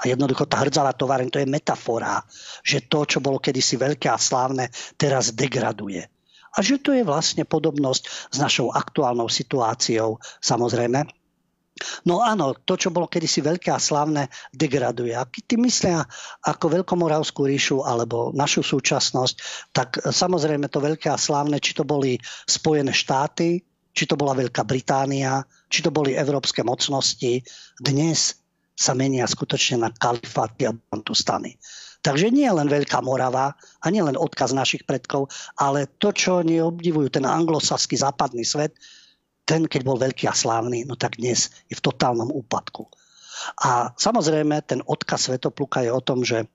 Speaker 2: A jednoducho tá hrdzavá továreň to je metafora, že to, čo bolo kedysi veľké a slávne, teraz degraduje a že to je vlastne podobnosť s našou aktuálnou situáciou, samozrejme. No áno, to, čo bolo kedysi veľké a slávne, degraduje. A keď ty myslia ako Veľkomoravskú ríšu alebo našu súčasnosť, tak samozrejme to veľké a slávne, či to boli Spojené štáty, či to bola Veľká Británia, či to boli európske mocnosti, dnes sa menia skutočne na kalifáty a bantustany. Takže nie len Veľká Morava a nie len odkaz našich predkov, ale to, čo oni obdivujú, ten anglosaský západný svet, ten, keď bol veľký a slávny, no tak dnes je v totálnom úpadku. A samozrejme, ten odkaz Svetopluka je o tom, že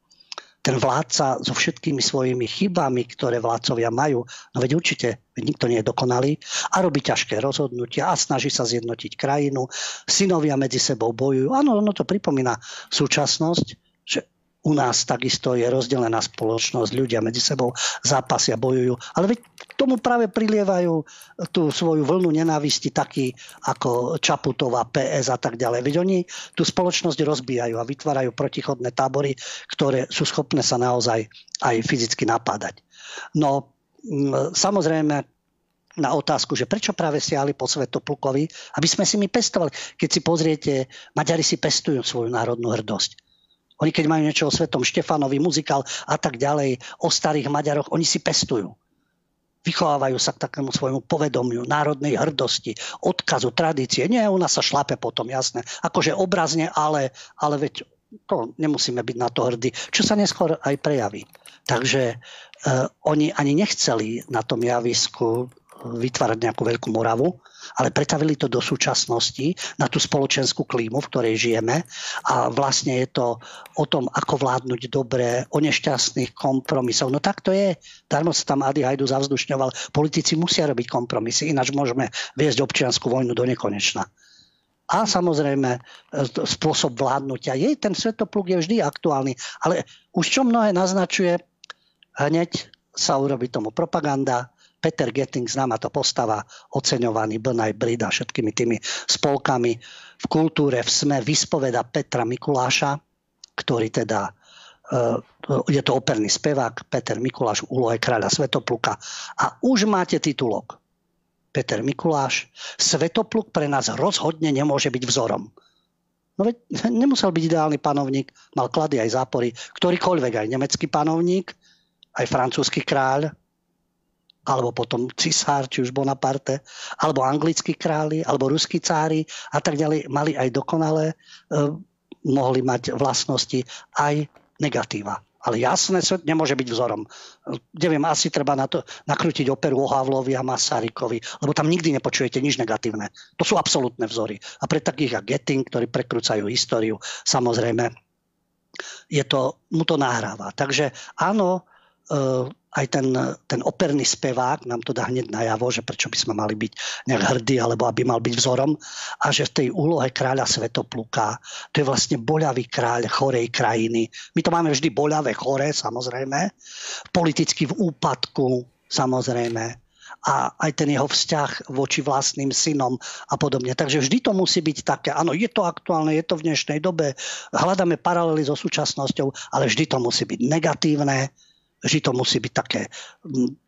Speaker 2: ten vládca so všetkými svojimi chybami, ktoré vládcovia majú, no veď určite, veď nikto nie je dokonalý, a robí ťažké rozhodnutia a snaží sa zjednotiť krajinu, synovia medzi sebou bojujú. Áno, ono to pripomína súčasnosť, že u nás takisto je rozdelená spoločnosť, ľudia medzi sebou zápasia, bojujú. Ale veď k tomu práve prilievajú tú svoju vlnu nenávisti takí ako Čaputová, PS a tak ďalej. Veď oni tú spoločnosť rozbijajú a vytvárajú protichodné tábory, ktoré sú schopné sa naozaj aj fyzicky napádať. No samozrejme na otázku, že prečo práve siahli po Svetoplukovi, aby sme si my pestovali. Keď si pozriete, Maďari si pestujú svoju národnú hrdosť. Oni keď majú niečo o Svetom Štefanovi, muzikál a tak ďalej, o starých Maďaroch, oni si pestujú. Vychovávajú sa k takému svojmu povedomiu, národnej hrdosti, odkazu, tradície. Nie, u nás sa šlape potom, jasné. Akože obrazne, ale, ale veď to nemusíme byť na to hrdí, čo sa neskôr aj prejaví. Takže uh, oni ani nechceli na tom javisku vytvárať nejakú veľkú moravu, ale pretavili to do súčasnosti, na tú spoločenskú klímu, v ktorej žijeme a vlastne je to o tom, ako vládnuť dobre, o nešťastných kompromisov. No tak to je. Darmo sa tam Adi Hajdu zavzdušňoval. Politici musia robiť kompromisy, ináč môžeme viesť občianskú vojnu do nekonečna. A samozrejme, e, spôsob vládnutia. Je, ten svetopluk je vždy aktuálny, ale už čo mnohé naznačuje, hneď sa urobí tomu propaganda, Peter Getting, známa to postava, oceňovaný Blnaj Brida všetkými tými spolkami v kultúre, v sme vyspoveda Petra Mikuláša, ktorý teda uh, je to operný spevák, Peter Mikuláš v úlohe kráľa Svetopluka a už máte titulok. Peter Mikuláš, Svetopluk pre nás rozhodne nemôže byť vzorom. No veď nemusel byť ideálny panovník, mal klady aj zápory, ktorýkoľvek aj nemecký panovník, aj francúzsky kráľ, alebo potom cisár, či už Bonaparte, alebo anglickí králi, alebo ruskí cári a tak ďalej, mali aj dokonalé, e, mohli mať vlastnosti aj negatíva. Ale jasné, svet nemôže byť vzorom. Neviem, asi treba na to nakrútiť operu o Havlovi a Masarykovi, lebo tam nikdy nepočujete nič negatívne. To sú absolútne vzory. A pre takých ako Getting, ktorí prekrúcajú históriu, samozrejme, je to, mu to nahráva. Takže áno, aj ten, ten operný spevák nám to dá hneď najavo, že prečo by sme mali byť nejak hrdí, alebo aby mal byť vzorom. A že v tej úlohe kráľa Svetopluka, to je vlastne boľavý kráľ chorej krajiny. My to máme vždy boľavé, chore, samozrejme. Politicky v úpadku, samozrejme a aj ten jeho vzťah voči vlastným synom a podobne. Takže vždy to musí byť také, áno, je to aktuálne, je to v dnešnej dobe, hľadáme paralely so súčasnosťou, ale vždy to musí byť negatívne, že to musí byť také,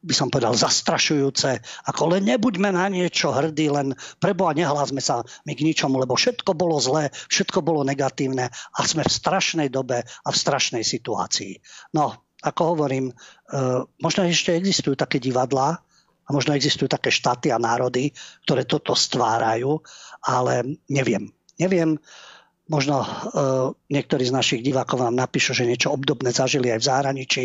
Speaker 2: by som povedal, zastrašujúce, ako len nebuďme na niečo hrdí, len preboha nehlásme sa my k ničomu, lebo všetko bolo zlé, všetko bolo negatívne a sme v strašnej dobe a v strašnej situácii. No, ako hovorím, e, možno ešte existujú také divadlá, a možno existujú také štáty a národy, ktoré toto stvárajú, ale neviem. Neviem, Možno uh, niektorí z našich divákov nám napíšu, že niečo obdobné zažili aj v zahraničí,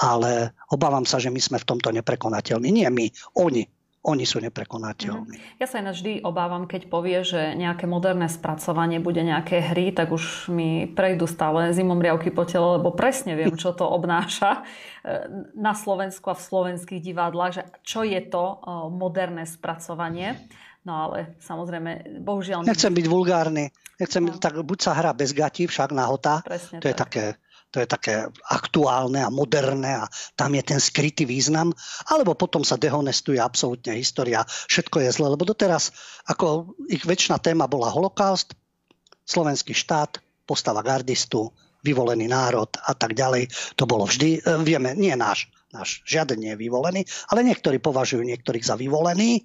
Speaker 2: ale obávam sa, že my sme v tomto neprekonateľní. Nie my, oni. Oni sú neprekonateľní.
Speaker 1: Mhm. Ja sa ináč vždy obávam, keď povie, že nejaké moderné spracovanie bude nejaké hry, tak už mi prejdú stále zimom riavky po tele, lebo presne viem, čo to obnáša eh, na Slovensku a v slovenských divadlách, že čo je to eh, moderné spracovanie. No ale samozrejme, bohužiaľ...
Speaker 2: Nechcem byť vulgárny. Nechcem, no. tak buď sa hrá bez gatí, však nahota. Presne to tak. je také to je také aktuálne a moderné a tam je ten skrytý význam, alebo potom sa dehonestuje absolútne história, všetko je zle, lebo doteraz ako ich väčšina téma bola holokaust, slovenský štát, postava gardistu, vyvolený národ a tak ďalej. To bolo vždy, e, vieme, nie náš, náš žiaden nie je vyvolený, ale niektorí považujú niektorých za vyvolený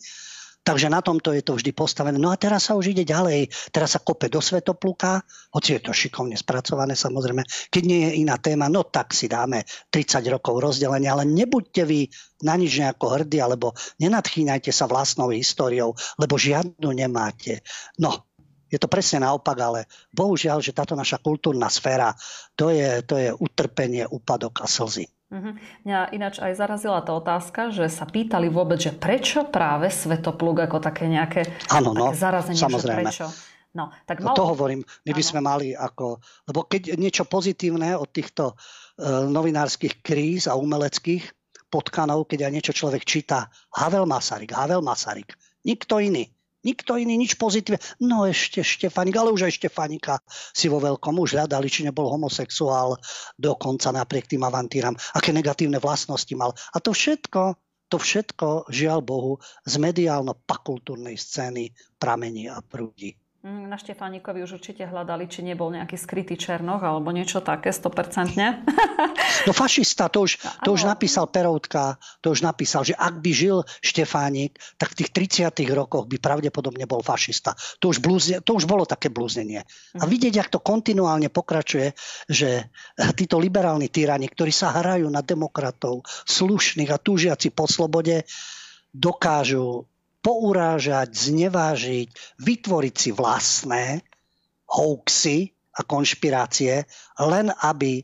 Speaker 2: Takže na tomto je to vždy postavené. No a teraz sa už ide ďalej. Teraz sa kope do svetopluka, hoci je to šikovne spracované samozrejme. Keď nie je iná téma, no tak si dáme 30 rokov rozdelenia, ale nebuďte vy na nič nejako hrdí, alebo nenadchýnajte sa vlastnou históriou, lebo žiadnu nemáte. No, je to presne naopak, ale bohužiaľ, že táto naša kultúrna sféra, to je, to je utrpenie, úpadok a slzy.
Speaker 1: Uh-huh. Mňa ináč aj zarazila tá otázka, že sa pýtali vôbec, že prečo práve Svetopluk ako také nejaké
Speaker 2: Áno, no,
Speaker 1: také zarazenie,
Speaker 2: samozrejme.
Speaker 1: prečo. No, tak
Speaker 2: mal... To hovorím, my by sme mali ako... Lebo keď niečo pozitívne od týchto uh, novinárskych kríz a umeleckých potkanov, keď aj niečo človek číta, Havel Masaryk, Havel Masaryk, nikto iný. Nikto iný, nič pozitívne. No ešte Štefanik, ale už aj Štefanika si vo veľkom už hľadali, či nebol homosexuál dokonca napriek tým avantíram, aké negatívne vlastnosti mal. A to všetko, to všetko, žiaľ Bohu, z mediálno-pakultúrnej scény pramení a prúdi.
Speaker 1: Mm, na Štefánikovi už určite hľadali, či nebol nejaký skrytý černoch alebo niečo také, 100%.
Speaker 2: No fašista, to už, to už napísal Peroutka, to už napísal, že ak by žil Štefánik, tak v tých 30 rokoch by pravdepodobne bol fašista. To už, blúzne, to už bolo také blúznenie. A mhm. vidieť, jak to kontinuálne pokračuje, že títo liberálni tyrani, ktorí sa hrajú na demokratov, slušných a túžiaci po slobode, dokážu pourážať, znevážiť, vytvoriť si vlastné hoaxy a konšpirácie, len aby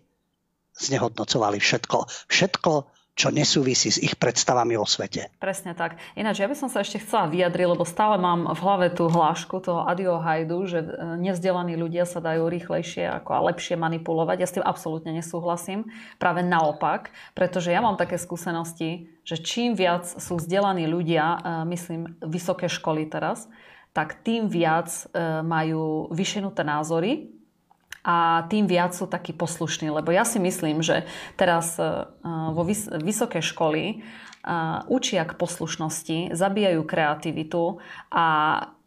Speaker 2: znehodnocovali všetko. Všetko, čo nesúvisí s ich predstavami o svete.
Speaker 1: Presne tak. Ináč, ja by som sa ešte chcela vyjadriť, lebo stále mám v hlave tú hlášku toho Adio Hajdu, že e, nevzdelaní ľudia sa dajú rýchlejšie ako a lepšie manipulovať. Ja s tým absolútne nesúhlasím. Práve naopak, pretože ja mám také skúsenosti, že čím viac sú vzdelaní ľudia, e, myslím, vysoké školy teraz, tak tým viac e, majú vyšenuté názory a tým viac sú takí poslušní. Lebo ja si myslím, že teraz e, vo vys- vysoké školy učia k poslušnosti, zabíjajú kreativitu a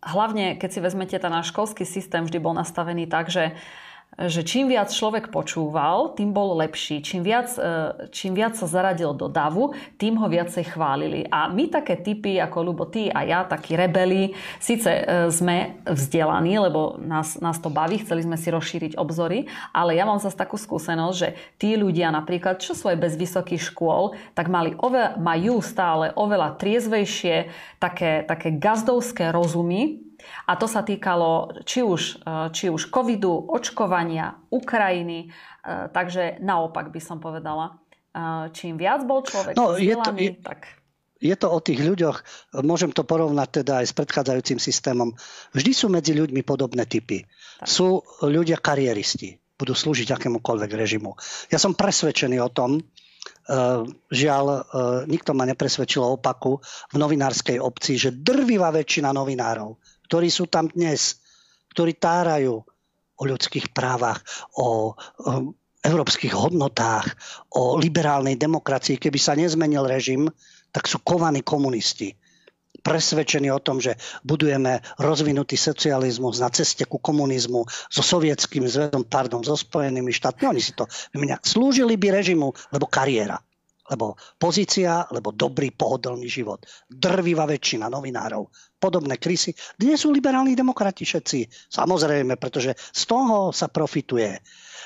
Speaker 1: hlavne, keď si vezmete, ten náš školský systém vždy bol nastavený tak, že že čím viac človek počúval, tým bol lepší. Čím viac, e, čím viac sa zaradil do davu, tým ho viacej chválili. A my také typy, ako Lubo, ty a ja, takí rebeli, síce e, sme vzdelaní, lebo nás, nás to baví, chceli sme si rozšíriť obzory, ale ja mám zase takú skúsenosť, že tí ľudia napríklad, čo sú aj bez vysokých škôl, tak mali ove, majú stále oveľa triezvejšie, také, také gazdovské rozumy, a to sa týkalo či už, e, či už covidu, očkovania, Ukrajiny. E, takže naopak by som povedala, e, čím viac bol človek no, vzdelaný, je to, je, tak...
Speaker 2: Je to o tých ľuďoch, môžem to porovnať teda aj s predchádzajúcim systémom. Vždy sú medzi ľuďmi podobné typy. Tak. Sú ľudia kariéristi, budú slúžiť akémukoľvek režimu. Ja som presvedčený o tom, žiaľ, nikto ma nepresvedčil o opaku v novinárskej obci, že drvivá väčšina novinárov ktorí sú tam dnes, ktorí tárajú o ľudských právach, o, o európskych hodnotách, o liberálnej demokracii. Keby sa nezmenil režim, tak sú kovaní komunisti presvedčení o tom, že budujeme rozvinutý socializmus na ceste ku komunizmu so sovietským zväzom, pardon, so Spojenými štátmi. Oni si to vymenia. Slúžili by režimu, lebo kariéra lebo pozícia, lebo dobrý, pohodlný život. Drvivá väčšina novinárov. Podobné krysy. Dnes sú liberálni demokrati všetci. Samozrejme, pretože z toho sa profituje.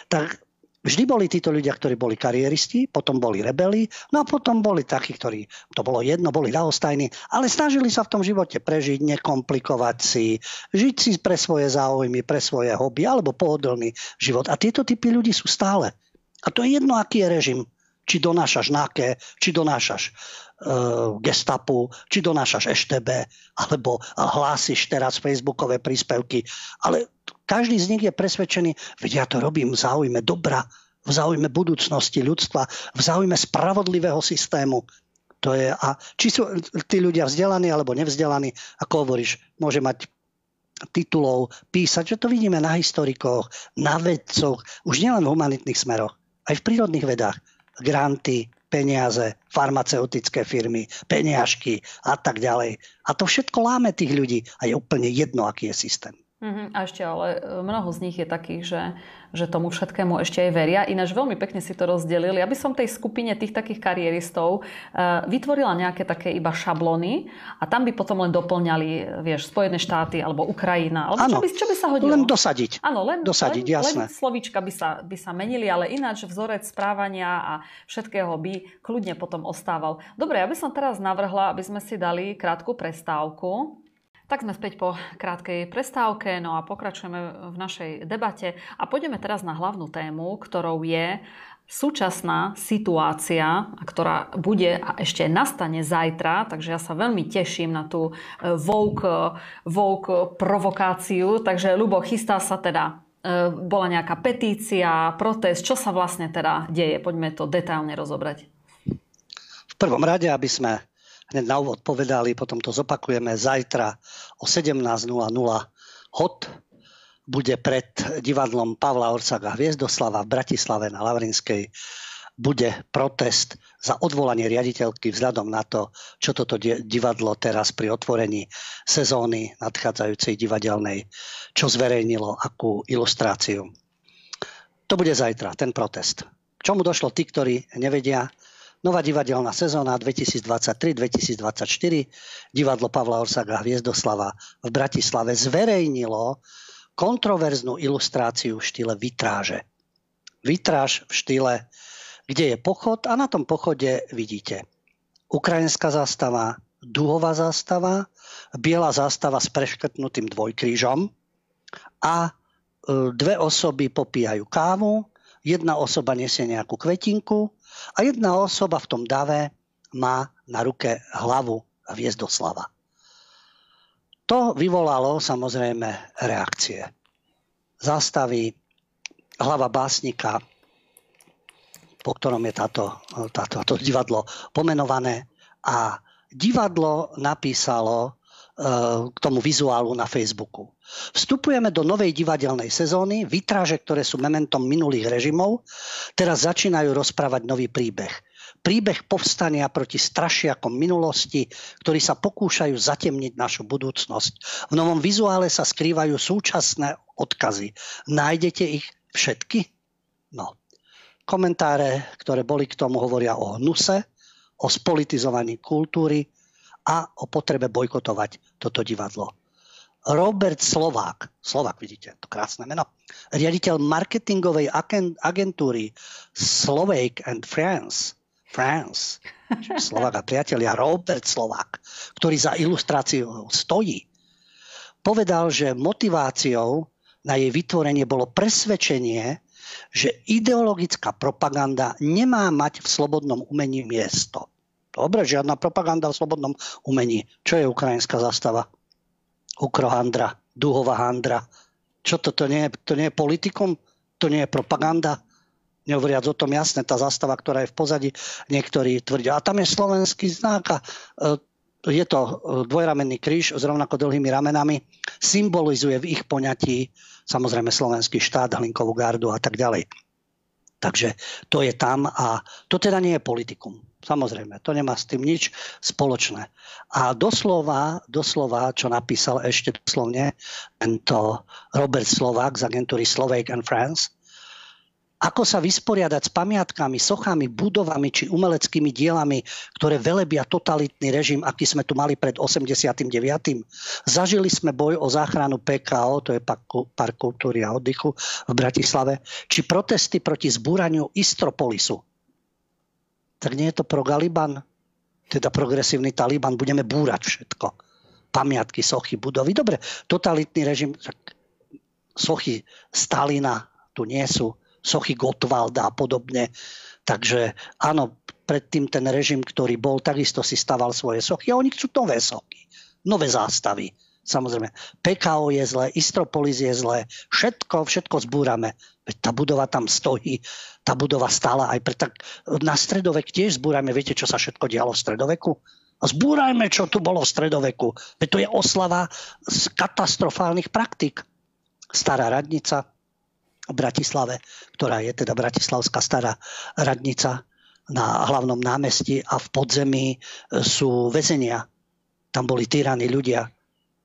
Speaker 2: Tak vždy boli títo ľudia, ktorí boli kariéristi, potom boli rebeli, no a potom boli takí, ktorí, to bolo jedno, boli ľahostajní, ale snažili sa v tom živote prežiť, nekomplikovať si, žiť si pre svoje záujmy, pre svoje hobby alebo pohodlný život. A tieto typy ľudí sú stále. A to je jedno, aký je režim či donášaš náke, či donášaš uh, gestapu, či donášaš EŠTB, alebo hlásiš teraz facebookové príspevky. Ale každý z nich je presvedčený, veď ja to robím v záujme dobra, v záujme budúcnosti ľudstva, v záujme spravodlivého systému. To je, a či sú tí ľudia vzdelaní alebo nevzdelaní, ako hovoríš, môže mať titulov, písať, že to vidíme na historikoch, na vedcoch, už nielen v humanitných smeroch, aj v prírodných vedách granty, peniaze, farmaceutické firmy, peniažky a tak ďalej. A to všetko láme tých ľudí a je úplne jedno, aký je systém.
Speaker 1: Uh-huh. A ešte ale e, mnoho z nich je takých, že, že tomu všetkému ešte aj veria. Ináč veľmi pekne si to rozdelili. Ja by som tej skupine tých takých karieristov uh, vytvorila nejaké také iba šablony a tam by potom len doplňali, vieš, Spojené štáty alebo Ukrajina. Alebo čo by, čo by sa hodilo?
Speaker 2: Len dosadiť.
Speaker 1: Áno, len,
Speaker 2: dosadiť,
Speaker 1: len,
Speaker 2: jasné.
Speaker 1: len slovíčka by sa, by sa menili, ale ináč vzorec správania a všetkého by kľudne potom ostával. Dobre, ja by som teraz navrhla, aby sme si dali krátku prestávku Tak sme späť po krátkej prestávke, no a pokračujeme v našej debate a pôjdeme teraz na hlavnú tému, ktorou je súčasná situácia, ktorá bude a ešte nastane zajtra, takže ja sa veľmi teším na tú vouk, vouk provokáciu. Takže Lubo, chystá sa teda e, bola nejaká petícia, protest, čo sa vlastne teda deje? Poďme to detailne rozobrať.
Speaker 2: V prvom rade, aby sme hneď na úvod povedali, potom to zopakujeme zajtra o 17.00 hod bude pred divadlom Pavla Orsaga Hviezdoslava v Bratislave na Lavrinskej bude protest za odvolanie riaditeľky vzhľadom na to, čo toto divadlo teraz pri otvorení sezóny nadchádzajúcej divadelnej, čo zverejnilo, akú ilustráciu. To bude zajtra, ten protest. K čomu došlo tí, ktorí nevedia, Nová divadelná sezóna 2023-2024 divadlo Pavla Orsaga Hviezdoslava v Bratislave zverejnilo kontroverznú ilustráciu v štýle vitráže. Vitráž v štýle, kde je pochod a na tom pochode vidíte ukrajinská zástava, duhová zástava, biela zástava s preškrtnutým dvojkrížom a e, dve osoby popíjajú kávu, jedna osoba nesie nejakú kvetinku a jedna osoba v tom dave má na ruke hlavu Viezdoslava. To vyvolalo samozrejme reakcie. Zastaví hlava básnika, po ktorom je táto, táto, táto divadlo pomenované a divadlo napísalo k tomu vizuálu na Facebooku. Vstupujeme do novej divadelnej sezóny, vytráže, ktoré sú mementom minulých režimov, teraz začínajú rozprávať nový príbeh. Príbeh povstania proti strašiakom minulosti, ktorí sa pokúšajú zatemniť našu budúcnosť. V novom vizuále sa skrývajú súčasné odkazy. Nájdete ich všetky? No. Komentáre, ktoré boli k tomu, hovoria o hnuse, o spolitizovaní kultúry, a o potrebe bojkotovať toto divadlo. Robert Slovák, Slovák vidíte, to krásne meno, riaditeľ marketingovej agentúry Slovak and France, France, Slovák a priatelia, Robert Slovák, ktorý za ilustráciu stojí, povedal, že motiváciou na jej vytvorenie bolo presvedčenie, že ideologická propaganda nemá mať v slobodnom umení miesto. Dobre, žiadna propaganda v slobodnom umení. Čo je ukrajinská zastava? Ukrohandra, duhová handra. Čo to, to nie, to nie je politikum? To nie je propaganda? Nehovoriac o tom jasne, tá zastava, ktorá je v pozadí, niektorí tvrdia. A tam je slovenský znak a e, je to e, dvojramenný kríž s rovnako dlhými ramenami. Symbolizuje v ich poňatí samozrejme slovenský štát, Hlinkovú gardu a tak ďalej. Takže to je tam a to teda nie je politikum. Samozrejme, to nemá s tým nič spoločné. A doslova, doslova, čo napísal ešte doslovne tento Robert Slovák z agentúry Slovak and France, ako sa vysporiadať s pamiatkami, sochami, budovami či umeleckými dielami, ktoré velebia totalitný režim, aký sme tu mali pred 89. Zažili sme boj o záchranu PKO, to je Park kultúry a oddychu v Bratislave, či protesty proti zbúraniu Istropolisu. Tak nie je to pro Galiban, teda progresívny Taliban, budeme búrať všetko. Pamiatky, sochy, budovy. Dobre, totalitný režim, sochy Stalina tu nie sú sochy Gottwalda a podobne. Takže áno, predtým ten režim, ktorý bol, takisto si staval svoje sochy a oni chcú nové sochy, nové zástavy. Samozrejme, PKO je zlé, Istropolis je zlé, všetko, všetko zbúrame. Veď tá budova tam stojí, tá budova stála aj pre tak... Na stredovek tiež zbúrame, viete, čo sa všetko dialo v stredoveku? A zbúrajme, čo tu bolo v stredoveku. Veď to je oslava z katastrofálnych praktik. Stará radnica, v Bratislave, ktorá je teda Bratislavská stará radnica na hlavnom námestí a v podzemí e, sú väzenia. Tam boli týraní ľudia.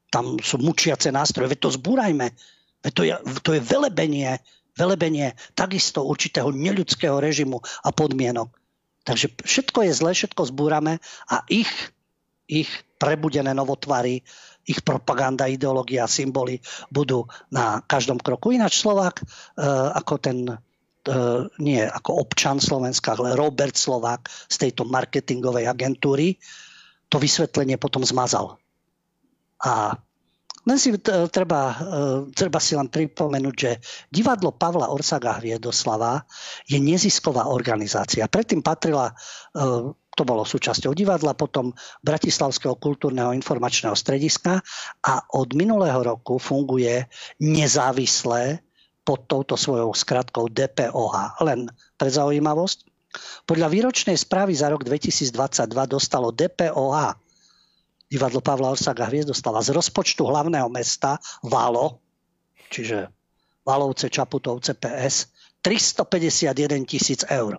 Speaker 2: Tam sú mučiace nástroje. Veď to zbúrajme. Veď to je, to je velebenie, velebenie takisto určitého neľudského režimu a podmienok. Takže všetko je zlé, všetko zbúrame a ich, ich prebudené novotvary ich propaganda, ideológia, symboly budú na každom kroku. Ináč Slovák e, ako ten e, nie ako občan Slovenska, ale Robert Slovák z tejto marketingovej agentúry to vysvetlenie potom zmazal. A Len si treba, treba si len pripomenúť, že divadlo Pavla Orsaga Hviedoslava je nezisková organizácia. Predtým patrila to bolo súčasťou divadla, potom Bratislavského kultúrneho informačného strediska a od minulého roku funguje nezávisle pod touto svojou skratkou DPOH. Len pre zaujímavosť, podľa výročnej správy za rok 2022 dostalo DPOH divadlo Pavla Orsaga Hviezdoslava z rozpočtu hlavného mesta Valo, čiže Valovce, Čaputovce, PS, 351 tisíc eur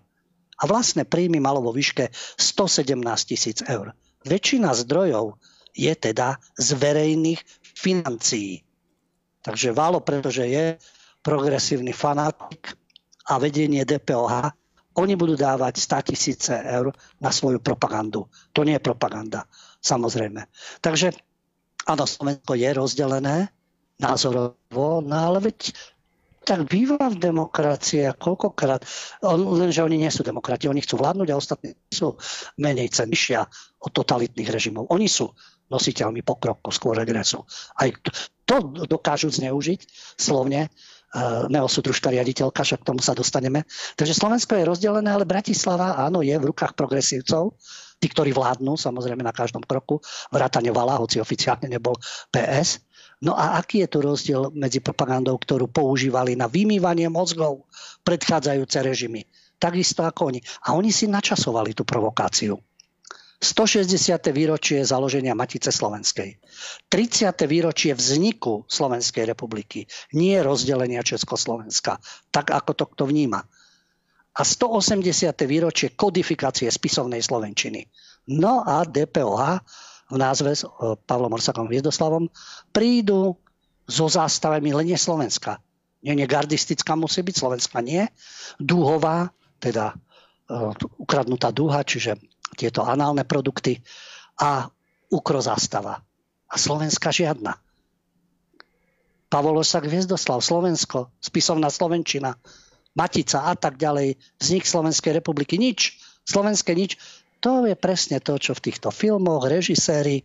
Speaker 2: a vlastné príjmy malo vo výške 117 tisíc eur. Väčšina zdrojov je teda z verejných financií. Takže Válo, pretože je progresívny fanatik a vedenie DPOH, oni budú dávať 100 tisíce eur na svoju propagandu. To nie je propaganda, samozrejme. Takže áno, Slovensko je rozdelené názorovo, no ale veď tak býva v demokracii koľkokrát. Lenže oni nie sú demokrati, oni chcú vládnuť a ostatní sú menej cenšia od totalitných režimov. Oni sú nositeľmi pokroku, skôr regresu. Aj to dokážu zneužiť slovne uh, neosudružka riaditeľka, však k tomu sa dostaneme. Takže Slovensko je rozdelené, ale Bratislava, áno, je v rukách progresívcov, tí, ktorí vládnu, samozrejme na každom kroku, vrátane Vala, hoci oficiálne nebol PS, No a aký je tu rozdiel medzi propagandou, ktorú používali na vymývanie mozgov predchádzajúce režimy? Takisto ako oni. A oni si načasovali tú provokáciu. 160. výročie založenia Matice Slovenskej. 30. výročie vzniku Slovenskej republiky. Nie rozdelenia Československa. Tak ako to kto vníma. A 180. výročie kodifikácie spisovnej Slovenčiny. No a DPOH v názve s e, Pavlom Orsakom Viezdoslavom, prídu so zástavami len nie Slovenska. Nie, nie gardistická musí byť, Slovenska nie. Dúhová, teda uh, ukradnutá dúha, čiže tieto análne produkty a ukro. A Slovenska žiadna. Pavol Orsak Viezdoslav, Slovensko, spisovná Slovenčina, Matica a tak ďalej, vznik Slovenskej republiky, nič. Slovenské nič to je presne to, čo v týchto filmoch režiséri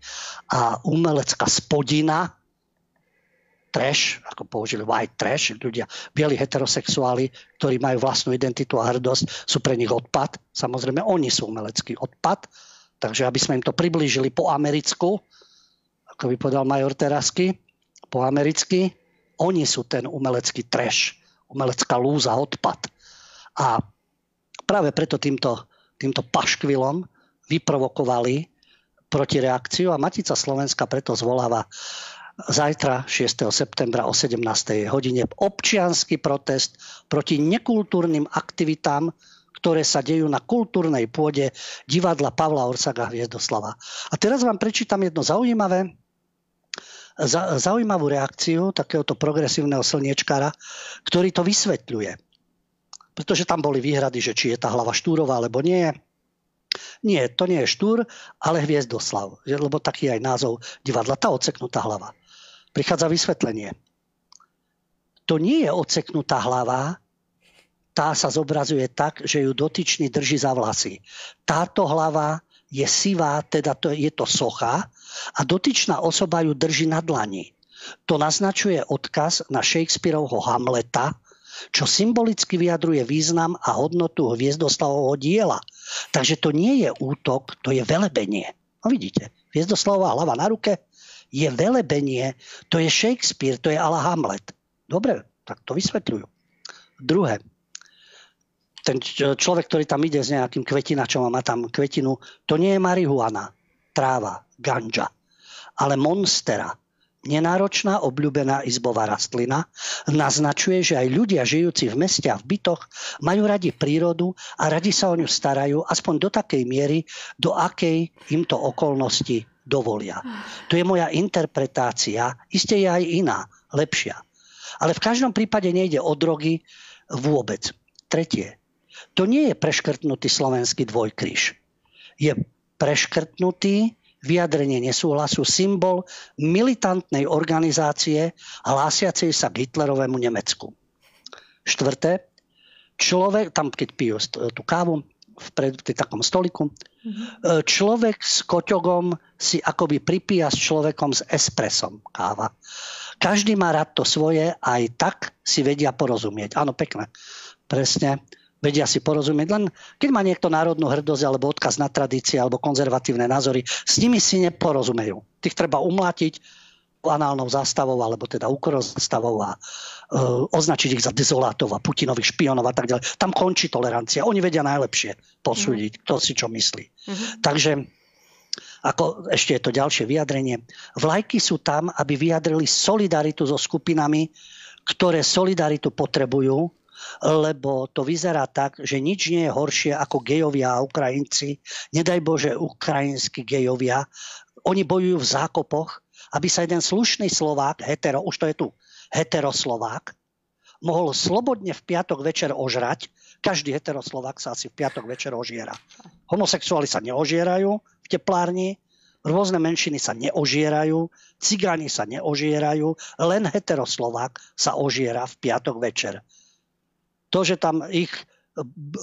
Speaker 2: a umelecká spodina, trash, ako použili white trash, ľudia, bieli heterosexuáli, ktorí majú vlastnú identitu a hrdosť, sú pre nich odpad. Samozrejme, oni sú umelecký odpad. Takže aby sme im to priblížili po americku, ako by povedal major Terasky, po americky, oni sú ten umelecký trash, umelecká lúza, odpad. A práve preto týmto týmto paškvilom vyprovokovali protireakciu a Matica Slovenska preto zvoláva zajtra 6. septembra o 17. hodine občianský protest proti nekultúrnym aktivitám, ktoré sa dejú na kultúrnej pôde divadla Pavla Orsaga Hviezdoslava. A teraz vám prečítam jedno zaujímavé, zaujímavú reakciu takéhoto progresívneho slniečkára, ktorý to vysvetľuje pretože tam boli výhrady, že či je tá hlava Štúrová alebo nie. Nie, to nie je Štúr, ale Hviezdoslav, lebo taký aj názov divadla, tá odseknutá hlava. Prichádza vysvetlenie. To nie je odseknutá hlava, tá sa zobrazuje tak, že ju dotyčný drží za vlasy. Táto hlava je sivá, teda to, je to socha a dotyčná osoba ju drží na dlani. To naznačuje odkaz na Shakespeareovho Hamleta, čo symbolicky vyjadruje význam a hodnotu Hviezdoslavovho diela. Takže to nie je útok, to je velebenie. No vidíte, Hviezdoslavová hlava na ruke je velebenie, to je Shakespeare, to je ala Hamlet. Dobre, tak to vysvetľujú. Druhé, ten človek, ktorý tam ide s nejakým kvetinačom a má tam kvetinu, to nie je marihuana, tráva, ganja, ale monstera, nenáročná obľúbená izbová rastlina, naznačuje, že aj ľudia žijúci v meste a v bytoch majú radi prírodu a radi sa o ňu starajú aspoň do takej miery, do akej im to okolnosti dovolia. To je moja interpretácia, iste je aj iná, lepšia. Ale v každom prípade nejde o drogy vôbec. Tretie. To nie je preškrtnutý slovenský dvojkríž. Je preškrtnutý vyjadrenie nesúhlasu symbol militantnej organizácie hlásiacej sa k Hitlerovému Nemecku. Štvrté, človek, tam keď pijú tú kávu, v takom stoliku. Mm-hmm. Človek s koťogom si akoby pripíja s človekom s espresom káva. Každý má rád to svoje, aj tak si vedia porozumieť. Áno, pekné. Presne. Vedia si porozumieť. Len keď má niekto národnú hrdosť alebo odkaz na tradície alebo konzervatívne názory, s nimi si neporozumejú. Tých treba umlátiť análnou zástavou alebo teda úkorozástavou a uh, označiť ich za dezolátov a Putinových špionov a tak ďalej. Tam končí tolerancia. Oni vedia najlepšie posúdiť, mm. kto si čo myslí. Mm-hmm. Takže ako ešte je to ďalšie vyjadrenie. Vlajky sú tam, aby vyjadrili solidaritu so skupinami, ktoré solidaritu potrebujú, lebo to vyzerá tak, že nič nie je horšie ako gejovia a Ukrajinci. Nedaj Bože, ukrajinskí gejovia. Oni bojujú v zákopoch, aby sa jeden slušný Slovák, hetero, už to je tu, heteroslovák, mohol slobodne v piatok večer ožrať. Každý heteroslovák sa asi v piatok večer ožiera. Homosexuáli sa neožierajú v teplárni, rôzne menšiny sa neožierajú, cigáni sa neožierajú, len heteroslovák sa ožiera v piatok večer. To, že tam ich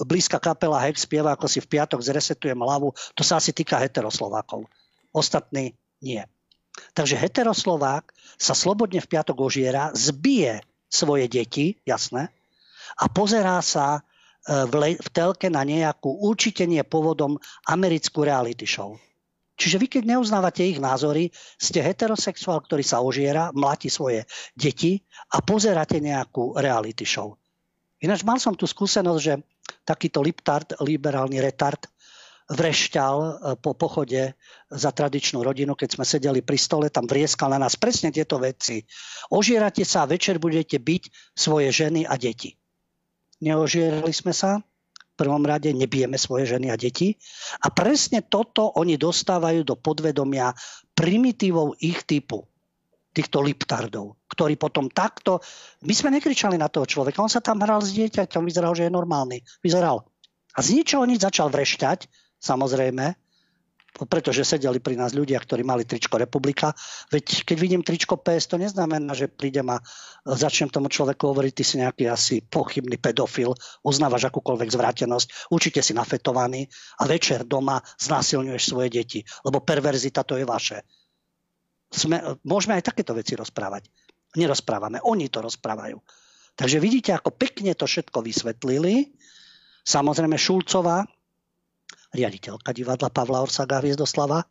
Speaker 2: blízka kapela Hex spieva, ako si v piatok zresetujem hlavu, to sa asi týka heteroslovákov. Ostatní nie. Takže heteroslovák sa slobodne v piatok ožiera, zbije svoje deti, jasné, a pozerá sa e, v, le- v telke na nejakú určite nie povodom americkú reality show. Čiže vy, keď neuznávate ich názory, ste heterosexuál, ktorý sa ožiera, mláti svoje deti a pozeráte nejakú reality show. Ináč mal som tu skúsenosť, že takýto liptard, liberálny retard, vrešťal e, po pochode za tradičnú rodinu, keď sme sedeli pri stole, tam vrieskal na nás presne tieto veci. Ožierate sa a večer budete byť svoje ženy a deti. Neožierali sme sa, v prvom rade nebijeme svoje ženy a deti. A presne toto oni dostávajú do podvedomia primitívov ich typu týchto liptardov, ktorí potom takto... My sme nekričali na toho človeka, on sa tam hral s dieťaťom, vyzeral, že je normálny. Vyzeral. A z ničoho nič začal vrešťať, samozrejme, pretože sedeli pri nás ľudia, ktorí mali tričko Republika. Veď keď vidím tričko PS, to neznamená, že prídem a začnem tomu človeku hovoriť, ty si nejaký asi pochybný pedofil, uznávaš akúkoľvek zvrátenosť, určite si nafetovaný a večer doma znásilňuješ svoje deti, lebo perverzita to je vaše. Sme, môžeme aj takéto veci rozprávať. Nerozprávame, oni to rozprávajú. Takže vidíte, ako pekne to všetko vysvetlili. Samozrejme Šulcová, riaditeľka divadla Pavla Orsaga Hviezdoslava,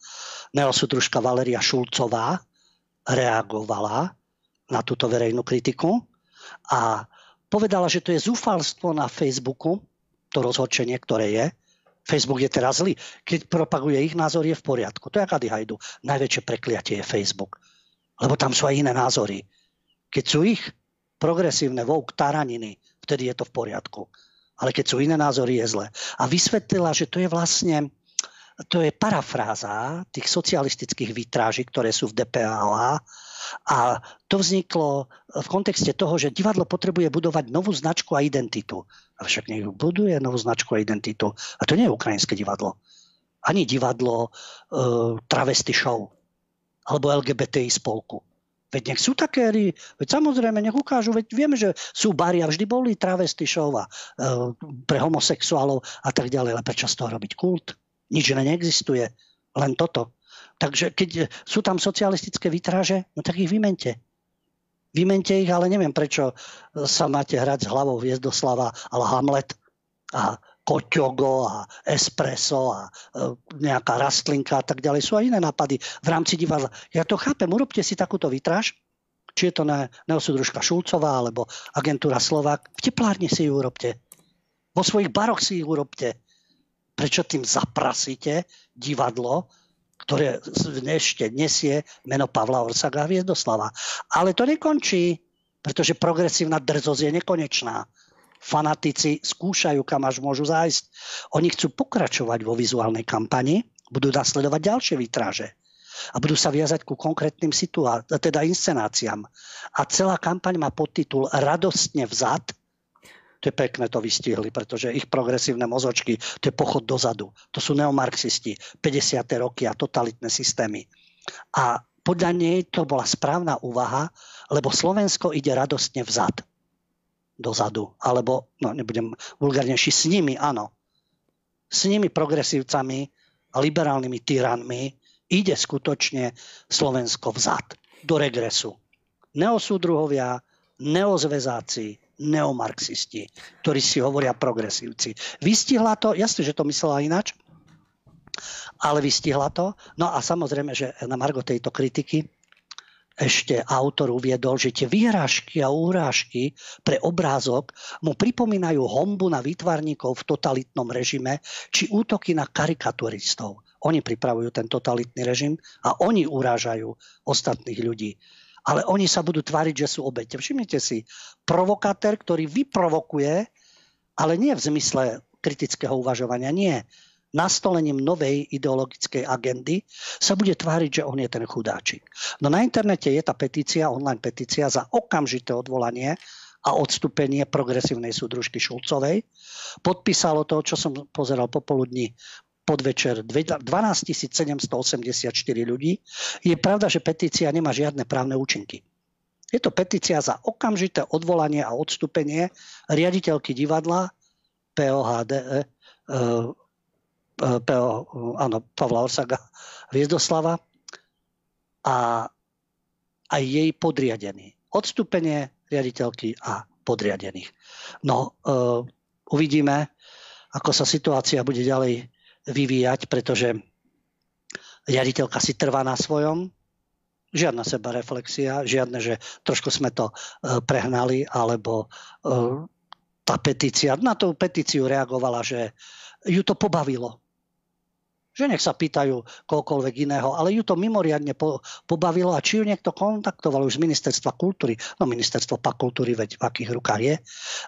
Speaker 2: neosudružka Valeria Šulcová reagovala na túto verejnú kritiku a povedala, že to je zúfalstvo na Facebooku, to rozhodčenie, ktoré je. Facebook je teraz zlý. Keď propaguje ich názor, je v poriadku. To je Adi Hajdu. Najväčšie prekliatie je Facebook. Lebo tam sú aj iné názory. Keď sú ich progresívne vouk taraniny, vtedy je to v poriadku ale keď sú iné názory, je zle. A vysvetlila, že to je vlastne to je parafráza tých socialistických výtráží, ktoré sú v DPAA a to vzniklo v kontexte toho, že divadlo potrebuje budovať novú značku a identitu. A však nech buduje novú značku a identitu. A to nie je ukrajinské divadlo. Ani divadlo e, travesty show alebo LGBTI spolku. Veď nech sú také veď samozrejme nech ukážu, veď vieme, že sú bary a vždy boli travesty show a, e, pre homosexuálov a tak ďalej, ale prečo z toho robiť kult? Nič iné neexistuje, len toto. Takže keď sú tam socialistické vytráže, no tak ich vymente. Vymente ich, ale neviem, prečo sa máte hrať s hlavou Viezdoslava, ale Hamlet a koťogo a espresso a e, nejaká rastlinka a tak ďalej. Sú aj iné nápady v rámci divadla. Ja to chápem, urobte si takúto vytráž, či je to ne, neosudružka Šulcová alebo agentúra Slovák. V teplárni si ju urobte. Vo svojich baroch si ich urobte. Prečo tým zaprasíte divadlo, ktoré ešte nesie meno Pavla Orsaga a. Ale to nekončí, pretože progresívna drzosť je nekonečná fanatici skúšajú, kam až môžu zájsť. Oni chcú pokračovať vo vizuálnej kampani, budú nasledovať ďalšie výtraže a budú sa viazať ku konkrétnym situá- teda inscenáciám. A celá kampaň má podtitul Radostne vzad. To je pekné, to vystihli, pretože ich progresívne mozočky, to je pochod dozadu. To sú neomarxisti, 50. roky a totalitné systémy. A podľa nej to bola správna úvaha, lebo Slovensko ide radostne vzad dozadu. Alebo, no nebudem vulgárnejší, s nimi, áno. s nimi progresívcami a liberálnymi tyranmi ide skutočne Slovensko vzad, do regresu. Neosúdruhovia, neozvezáci, neomarxisti, ktorí si hovoria progresívci. Vystihla to, jasne, že to myslela ináč, ale vystihla to. No a samozrejme, že na Margo tejto kritiky ešte autor uviedol, že tie výhrážky a úrážky pre obrázok mu pripomínajú hombu na výtvarníkov v totalitnom režime či útoky na karikaturistov. Oni pripravujú ten totalitný režim a oni urážajú ostatných ľudí. Ale oni sa budú tváriť, že sú obete. Všimnite si, provokátor, ktorý vyprovokuje, ale nie v zmysle kritického uvažovania, nie nastolením novej ideologickej agendy sa bude tváriť, že on je ten chudáčik. No na internete je tá petícia, online petícia za okamžité odvolanie a odstúpenie progresívnej súdružky Šulcovej. Podpísalo to, čo som pozeral popoludní podvečer 12 784 ľudí. Je pravda, že petícia nemá žiadne právne účinky. Je to petícia za okamžité odvolanie a odstúpenie riaditeľky divadla POHD, e, PO, áno, Pavla Orsaga Viezdoslava a aj jej podriadený. Odstúpenie riaditeľky a podriadených. No, uh, uvidíme, ako sa situácia bude ďalej vyvíjať, pretože riaditeľka si trvá na svojom, žiadna seba reflexia, žiadne, že trošku sme to uh, prehnali, alebo uh, tá petícia, na tú petíciu reagovala, že ju to pobavilo. Že nech sa pýtajú kohokoľvek iného, ale ju to mimoriadne po, pobavilo. A či ju niekto kontaktoval už z ministerstva kultúry, no ministerstvo pa kultúry, veď v akých rukách je,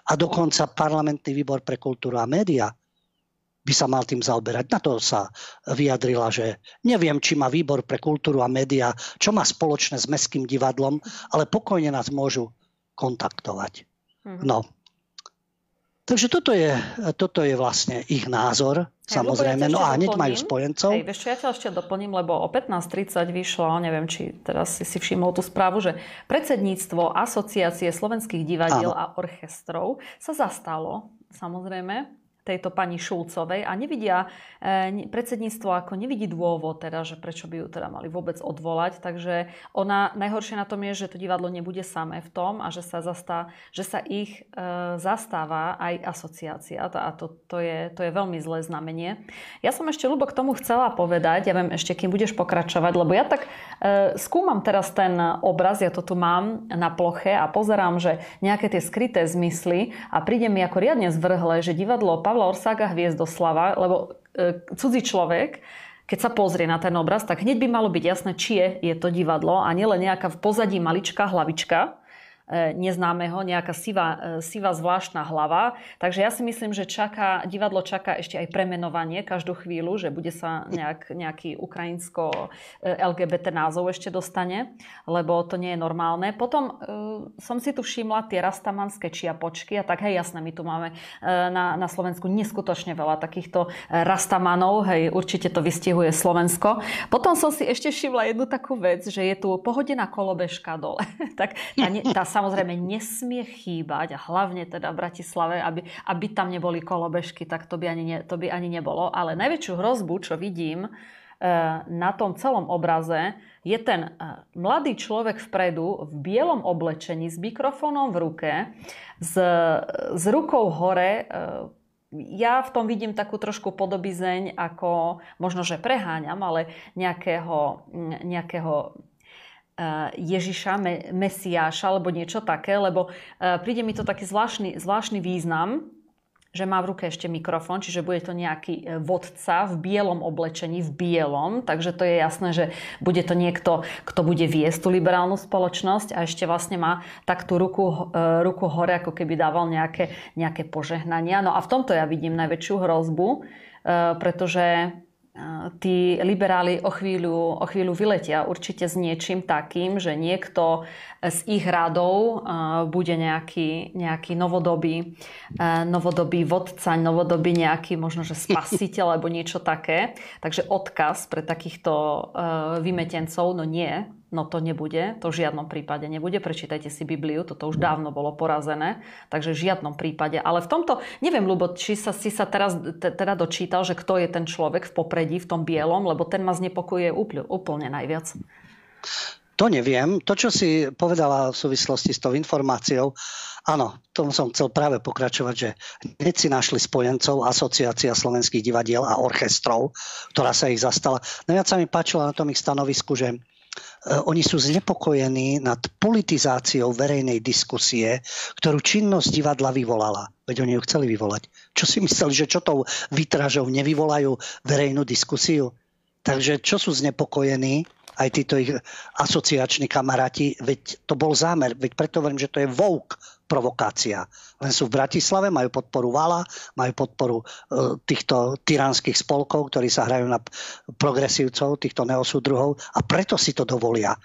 Speaker 2: a dokonca parlamentný výbor pre kultúru a média by sa mal tým zaoberať. Na to sa vyjadrila, že neviem, či má výbor pre kultúru a média, čo má spoločné s Mestským divadlom, ale pokojne nás môžu kontaktovať. Mm-hmm. No, Takže toto je, toto je vlastne ich názor, Hej, samozrejme. No a hneď majú spojencov.
Speaker 1: Hej, vieš, ja ťa ešte doplním, lebo o 15.30 vyšlo, neviem, či teraz si si všimol tú správu, že predsedníctvo Asociácie slovenských divadiel a orchestrov sa zastalo, samozrejme, tejto pani Šulcovej a nevidia, e, predsedníctvo ako nevidí dôvod teda, že prečo by ju teda mali vôbec odvolať. Takže ona, najhoršie na tom je, že to divadlo nebude samé v tom a že sa, zastá, že sa ich e, zastáva aj asociácia a to, to, je, to je veľmi zlé znamenie. Ja som ešte, Lubo, k tomu chcela povedať, ja viem ešte, kým budeš pokračovať, lebo ja tak e, skúmam teraz ten obraz, ja to tu mám na ploche a pozerám, že nejaké tie skryté zmysly a príde mi ako riadne zvrhle, že divadlo Pavla Orsága Hviezdoslava, lebo e, cudzí človek, keď sa pozrie na ten obraz, tak hneď by malo byť jasné, či je to divadlo a nielen nejaká v pozadí maličká hlavička, neznámeho, nejaká sivá, e, sivá zvláštna hlava. Takže ja si myslím, že čaká, divadlo čaká ešte aj premenovanie každú chvíľu, že bude sa nejak, nejaký ukrajinsko e, názov ešte dostane, lebo to nie je normálne. Potom som si tu všimla tie rastamanské čiapočky a tak hej, jasné, my tu máme na, na Slovensku neskutočne veľa takýchto rastamanov, hej, určite to vystihuje Slovensko. Potom som si ešte všimla jednu takú vec, že je tu pohodená kolobežka dole. tak tá, tá samozrejme nesmie chýbať a hlavne teda v Bratislave, aby, aby tam neboli kolobežky, tak to by, ani ne, to by ani nebolo. Ale najväčšiu hrozbu, čo vidím e, na tom celom obraze, je ten e, mladý človek vpredu v bielom oblečení s mikrofónom v ruke, s, s rukou hore e, ja v tom vidím takú trošku podobizeň, ako možno, že preháňam, ale nejakého, nejakého Ježiša, Mesiáša alebo niečo také, lebo eh, príde mi to taký zvláštny, zvláštny význam, že má v ruke ešte mikrofón, čiže bude to nejaký eh, vodca v bielom oblečení, v bielom, takže to je jasné, že bude to niekto, kto bude viesť tú liberálnu spoločnosť a ešte vlastne má tak tú ruku, ruku hore, ako keby dával nejaké, nejaké požehnania. No a v tomto ja vidím najväčšiu hrozbu, pretože tí liberáli o chvíľu, o chvíľu vyletia určite s niečím takým, že niekto z ich radov bude nejaký, nejaký novodobý, novodobý vodca, novodobý nejaký možno, že spasiteľ alebo niečo také. Takže odkaz pre takýchto vymetencov, no nie, No to nebude, to v žiadnom prípade nebude. Prečítajte si Bibliu, toto už dávno bolo porazené, takže v žiadnom prípade. Ale v tomto, neviem, Lubo, či sa, si sa teraz teda dočítal, že kto je ten človek v popredí, v tom bielom, lebo ten ma znepokojuje úplne, úplne najviac.
Speaker 2: To neviem. To, čo si povedala v súvislosti s tou informáciou, áno, tomu som chcel práve pokračovať, že hneď si našli spojencov Asociácia slovenských divadiel a orchestrov, ktorá sa ich zastala. Najviac sa mi páčilo na tom ich stanovisku, že oni sú znepokojení nad politizáciou verejnej diskusie, ktorú činnosť divadla vyvolala. Veď oni ju chceli vyvolať. Čo si mysleli, že čo tou vytražou nevyvolajú verejnú diskusiu? Takže čo sú znepokojení aj títo ich asociační kamaráti, veď to bol zámer, veď preto hovorím, že to je vouk provokácia. Len sú v Bratislave, majú podporu Vala, majú podporu e, týchto tyranských spolkov, ktorí sa hrajú na progresívcov, týchto neosúdruhov a preto si to dovolia.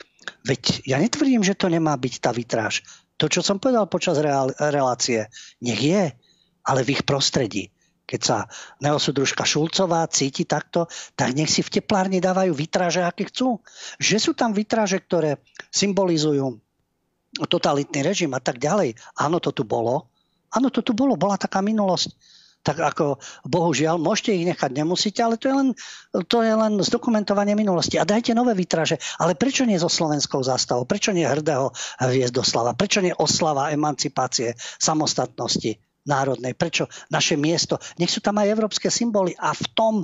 Speaker 2: Veď ja netvrdím, že to nemá byť tá vitráž. To, čo som povedal počas relácie, nech je, ale v ich prostredí. Keď sa neosudružka Šulcová cíti takto, tak nech si v teplárni dávajú vitráže, aké chcú. Že sú tam vitráže, ktoré symbolizujú totalitný režim a tak ďalej. Áno, to tu bolo. Áno, to tu bolo. Bola taká minulosť. Tak ako, bohužiaľ, môžete ich nechať, nemusíte, ale to je len, to je len zdokumentovanie minulosti. A dajte nové výtraže. Ale prečo nie so slovenskou zástavou? Prečo nie hrdého Hviezdoslava? Prečo nie oslava emancipácie, samostatnosti národnej? Prečo naše miesto? Nech sú tam aj európske symboly. A v tom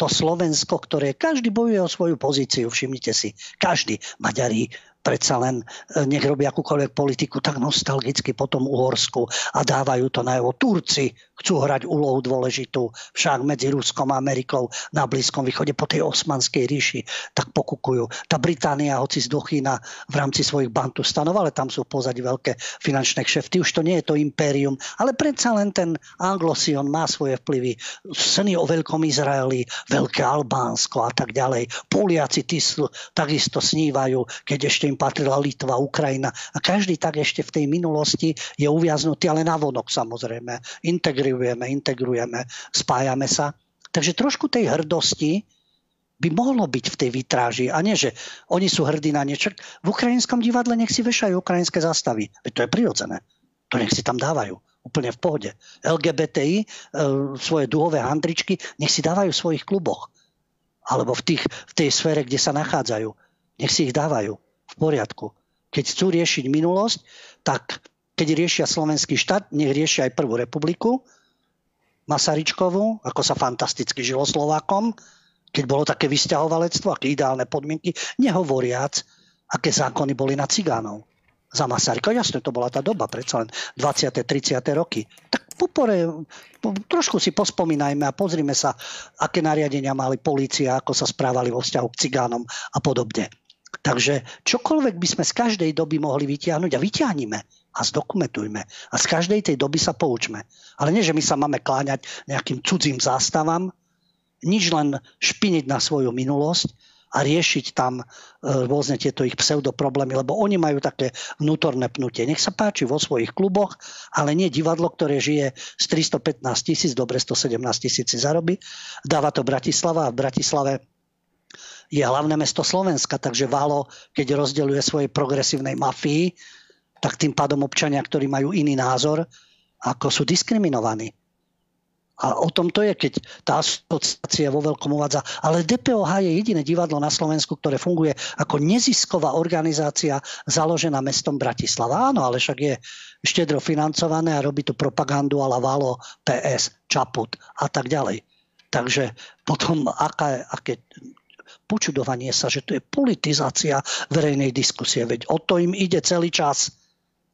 Speaker 2: to Slovensko, ktoré každý bojuje o svoju pozíciu, všimnite si, každý, Maďari, predsa len e, nech robí akúkoľvek politiku tak nostalgicky po tom Uhorsku a dávajú to na jeho Turci chcú hrať úlohu dôležitú však medzi Ruskom a Amerikou na Blízkom východe po tej osmanskej ríši, tak pokukujú. Tá Británia, hoci z Dochína v rámci svojich bantustanov, ale tam sú pozadí veľké finančné kšefty, už to nie je to impérium, ale predsa len ten Anglosion má svoje vplyvy. Sny o veľkom Izraeli, veľké Albánsko a tak ďalej. Poliaci tí takisto snívajú, keď ešte im patrila Litva, Ukrajina. A každý tak ešte v tej minulosti je uviaznutý, ale navonok samozrejme. Integruje integrujeme, integrujeme, spájame sa. Takže trošku tej hrdosti by mohlo byť v tej vitráži. A nie, že oni sú hrdí na niečo. V ukrajinskom divadle nech si vešajú ukrajinské zastavy. Veď to je prirodzené. To nech si tam dávajú. Úplne v pohode. LGBTI, e, svoje duhové handričky, nech si dávajú v svojich kluboch. Alebo v, tých, v tej sfére, kde sa nachádzajú. Nech si ich dávajú. V poriadku. Keď chcú riešiť minulosť, tak keď riešia slovenský štát, nech riešia aj prvú republiku, Masaričkovú, ako sa fantasticky žilo Slovákom, keď bolo také vysťahovalectvo, aké ideálne podmienky, nehovoriac, aké zákony boli na cigánov za Masaryka. Jasne, to bola tá doba, predsa len 20. 30. roky. Tak popore, trošku si pospomínajme a pozrime sa, aké nariadenia mali polícia, ako sa správali vo vzťahu k cigánom a podobne. Takže čokoľvek by sme z každej doby mohli vytiahnuť a vyťahnime a zdokumentujme. A z každej tej doby sa poučme. Ale nie, že my sa máme kláňať nejakým cudzím zástavám, nič len špiniť na svoju minulosť a riešiť tam e, rôzne tieto ich pseudoproblémy, lebo oni majú také vnútorné pnutie. Nech sa páči vo svojich kluboch, ale nie divadlo, ktoré žije z 315 tisíc, dobre 117 tisíc zarobí. Dáva to Bratislava a v Bratislave je hlavné mesto Slovenska, takže Valo, keď rozdeľuje svojej progresívnej mafii, tak tým pádom občania, ktorí majú iný názor, ako sú diskriminovaní. A o tom to je, keď tá asociácia vo veľkom uvádza. Ale DPOH je jediné divadlo na Slovensku, ktoré funguje ako nezisková organizácia založená mestom Bratislava. Áno, ale však je štedro financované a robí tu propagandu ala Valo, PS, Čaput a tak ďalej. Takže potom aká, aké počudovanie sa, že to je politizácia verejnej diskusie. Veď o to im ide celý čas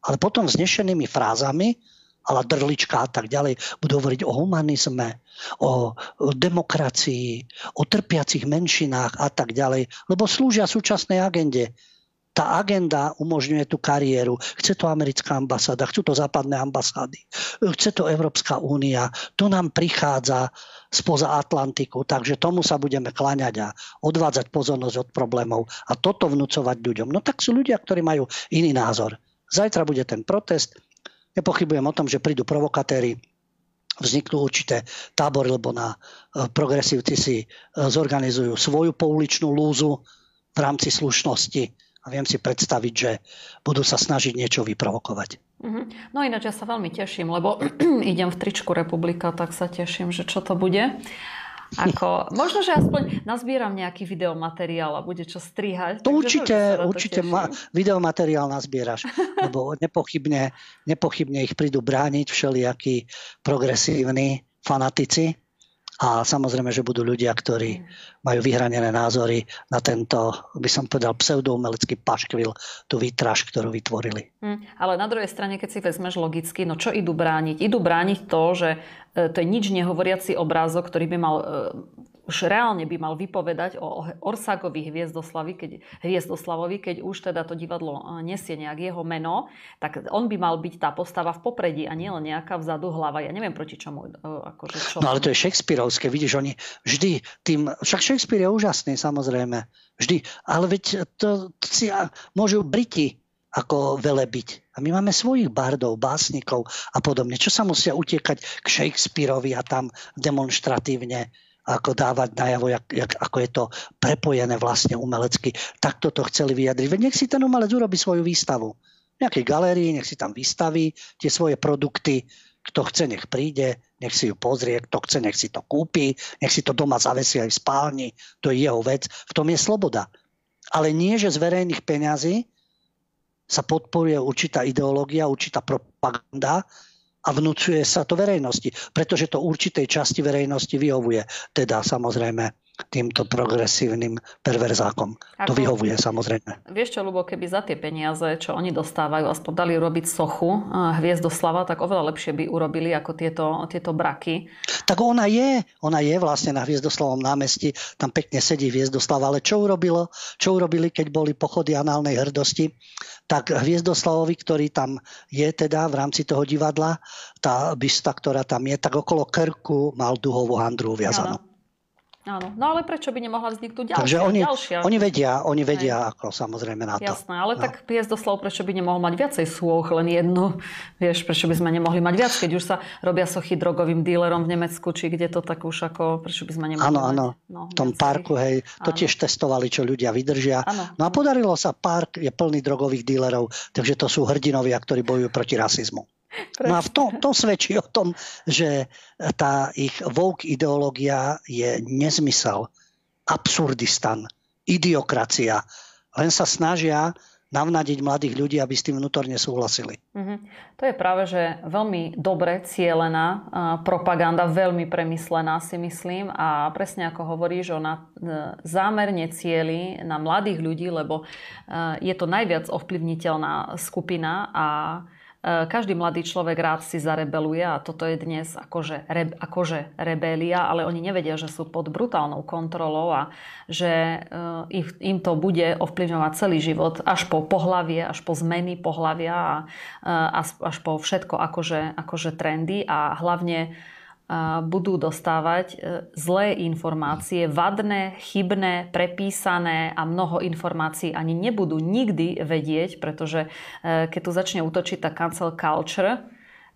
Speaker 2: ale potom vznešenými frázami, ale drlička a tak ďalej, budú hovoriť o humanizme, o, demokracii, o trpiacich menšinách a tak ďalej, lebo slúžia súčasnej agende. Tá agenda umožňuje tú kariéru. Chce to americká ambasáda, chcú to západné ambasády, chce to Európska únia. To nám prichádza spoza Atlantiku, takže tomu sa budeme kláňať a odvádzať pozornosť od problémov a toto vnúcovať ľuďom. No tak sú ľudia, ktorí majú iný názor. Zajtra bude ten protest. Nepochybujem o tom, že prídu provokatéri, vzniknú určité tábory, lebo na e, progresívci si e, zorganizujú svoju pouličnú lúzu v rámci slušnosti a viem si predstaviť, že budú sa snažiť niečo vyprovokovať.
Speaker 1: Mm-hmm. No ináč ja sa veľmi teším, lebo idem v tričku Republika, tak sa teším, že čo to bude. Ako, možno, že aspoň nazbieram nejaký videomateriál a bude čo strihať.
Speaker 2: To určite, určite ma, videomateriál nazbieraš, lebo nepochybne, nepochybne ich prídu brániť všelijakí progresívni fanatici a samozrejme, že budú ľudia, ktorí majú vyhranené názory na tento, by som povedal, pseudoumelecký paškvil, tú výtraž, ktorú vytvorili.
Speaker 1: Hmm, ale na druhej strane, keď si vezmeš logicky, no čo idú brániť? Idú brániť to, že e, to je nič nehovoriaci obrázok, ktorý by mal e, už reálne by mal vypovedať o Orsákovi Hviezdoslavovi, keď, Hviezdoslavovi, keď už teda to divadlo e, nesie nejak jeho meno, tak on by mal byť tá postava v popredí a nie len nejaká vzadu hlava. Ja neviem proti čomu. E, akože čo...
Speaker 2: No ale to je Shakespeareovské, vidíš, oni vždy tým, však Shakespeare je úžasný samozrejme, vždy, ale veď to, to si môžu Briti ako velebiť. A my máme svojich bardov, básnikov a podobne. Čo sa musia utiekať k Shakespeareovi a tam demonstratívne ako dávať najavo, jak, jak, ako je to prepojené vlastne umelecky. Tak toto chceli vyjadriť. Veď nech si ten umelec urobí svoju výstavu. V nejakej galérii, nech si tam vystaví tie svoje produkty. Kto chce, nech príde, nech si ju pozrie, kto chce, nech si to kúpi, nech si to doma zavesí aj v spálni. To je jeho vec. V tom je sloboda. Ale nie, že z verejných peňazí sa podporuje určitá ideológia, určitá propaganda, a vnúcuje sa to verejnosti, pretože to určitej časti verejnosti vyhovuje. Teda samozrejme týmto progresívnym perverzákom. Ako, to vyhovuje samozrejme.
Speaker 1: Vieš čo, Lubo, keby za tie peniaze, čo oni dostávajú, aspoň dali robiť sochu Hviezdoslava, tak oveľa lepšie by urobili ako tieto, tieto braky.
Speaker 2: Tak ona je, ona je vlastne na Hviezdoslavom námestí, tam pekne sedí Hviezdoslava, ale čo urobilo? Čo urobili, keď boli pochody análnej hrdosti? Tak Hviezdoslavovi, ktorý tam je teda v rámci toho divadla, tá bysta, ktorá tam je, tak okolo krku mal duhovú handru viazanú. Ja,
Speaker 1: Áno, no ale prečo by nemohla vzniknúť ďalšia?
Speaker 2: Takže oni,
Speaker 1: ďalšia?
Speaker 2: oni vedia, oni vedia ako samozrejme na to.
Speaker 1: Jasné, ale no. tak Piezdoslav, prečo by nemohol mať viacej súch, len jednu? Vieš, prečo by sme nemohli mať viac, keď už sa robia sochy drogovým dílerom v Nemecku, či kde to tak už ako, prečo by sme nemohli
Speaker 2: Áno, áno, no, v tom viacej. parku, hej, to áno. tiež testovali, čo ľudia vydržia. Áno. No a podarilo sa, park je plný drogových dílerov, takže to sú hrdinovia, ktorí bojujú proti rasizmu. No a v to, to svedčí o tom, že tá ich woke ideológia je nezmysel, absurdistan, idiokracia. Len sa snažia navnadiť mladých ľudí, aby s tým vnútorne súhlasili.
Speaker 1: Mm-hmm. To je práve, že veľmi dobre cielená propaganda, veľmi premyslená si myslím a presne ako hovoríš, ona e, zámerne cieli na mladých ľudí, lebo e, je to najviac ovplyvniteľná skupina a každý mladý človek rád si zarebeluje a toto je dnes akože, re, akože rebélia, ale oni nevedia, že sú pod brutálnou kontrolou a že e, im to bude ovplyvňovať celý život až po pohlavie, až po zmeny pohlavia a e, až po všetko akože, akože trendy a hlavne budú dostávať e, zlé informácie, vadné, chybné, prepísané a mnoho informácií ani nebudú nikdy vedieť, pretože e, keď tu začne útočiť tá cancel culture,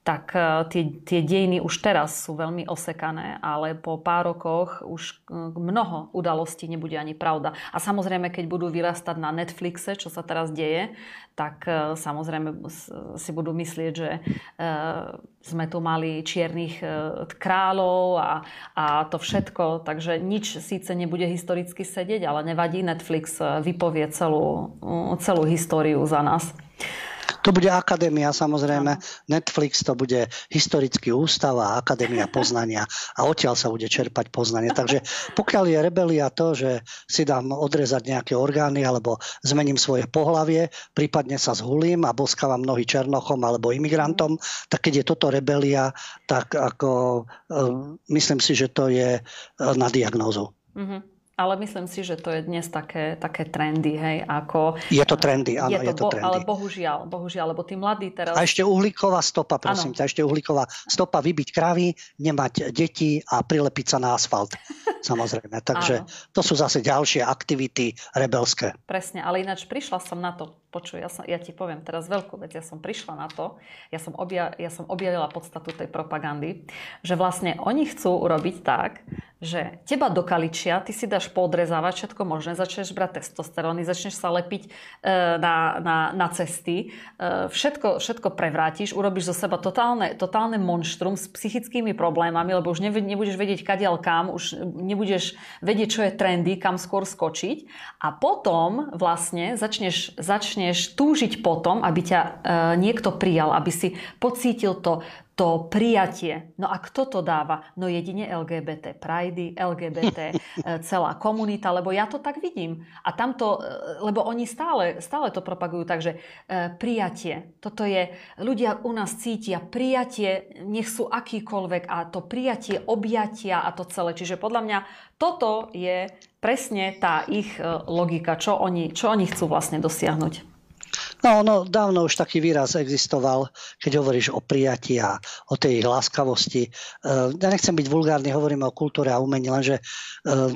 Speaker 1: tak e, tie, tie dejiny už teraz sú veľmi osekané, ale po pár rokoch už e, mnoho udalostí nebude ani pravda. A samozrejme, keď budú vyrastať na Netflixe, čo sa teraz deje, tak e, samozrejme si budú myslieť, že sme tu mali čiernych kráľov a, a to všetko, takže nič síce nebude historicky sedieť, ale nevadí, Netflix vypovie celú, celú históriu za nás.
Speaker 2: To bude akadémia samozrejme, Netflix to bude historický ústav a akadémia poznania a odtiaľ sa bude čerpať poznanie. Takže pokiaľ je rebelia to, že si dám odrezať nejaké orgány alebo zmením svoje pohlavie, prípadne sa zhulím a boskávam nohy černochom alebo imigrantom, tak keď je toto rebelia, tak ako e, myslím si, že to je e, na diagnózu. Mm-hmm.
Speaker 1: Ale myslím si, že to je dnes také, také trendy, hej, ako...
Speaker 2: Je to trendy, áno, je to, je to trendy.
Speaker 1: Ale bohužiaľ, bohužiaľ, lebo tí mladí teraz...
Speaker 2: A ešte uhlíková stopa, prosím ťa, ešte uhlíková stopa, vybiť kravy, nemať deti a prilepiť sa na asfalt. Samozrejme. Takže Áno. to sú zase ďalšie aktivity rebelské.
Speaker 1: Presne, ale ináč prišla som na to, počuj, ja, som, ja ti poviem teraz veľkú vec, ja som prišla na to, ja som, obja, ja som objavila podstatu tej propagandy, že vlastne oni chcú urobiť tak, že teba dokaličia, ty si dáš podrezávať všetko možné, začneš brať testosteróny, začneš sa lepiť e, na, na, na cesty, e, všetko, všetko prevrátiš, urobíš zo seba totálne, totálne monštrum s psychickými problémami, lebo už nebudeš vedieť kadiaľ kam, už nebudeš vedieť, čo je trendy, kam skôr skočiť. A potom vlastne začneš, začneš túžiť potom, aby ťa e, niekto prijal, aby si pocítil to, to prijatie. No a kto to dáva? No jedine LGBT Pride, LGBT, e, celá komunita, lebo ja to tak vidím. A tamto, e, lebo oni stále, stále to propagujú, takže e, prijatie. Toto je, ľudia u nás cítia prijatie, nech sú akýkoľvek a to prijatie, objatia a to celé. Čiže podľa mňa toto je presne tá ich logika, čo oni, čo oni chcú vlastne dosiahnuť.
Speaker 2: No, no, dávno už taký výraz existoval, keď hovoríš o prijatí a o tej láskavosti. E, ja nechcem byť vulgárny, hovorím o kultúre a umení, lenže e,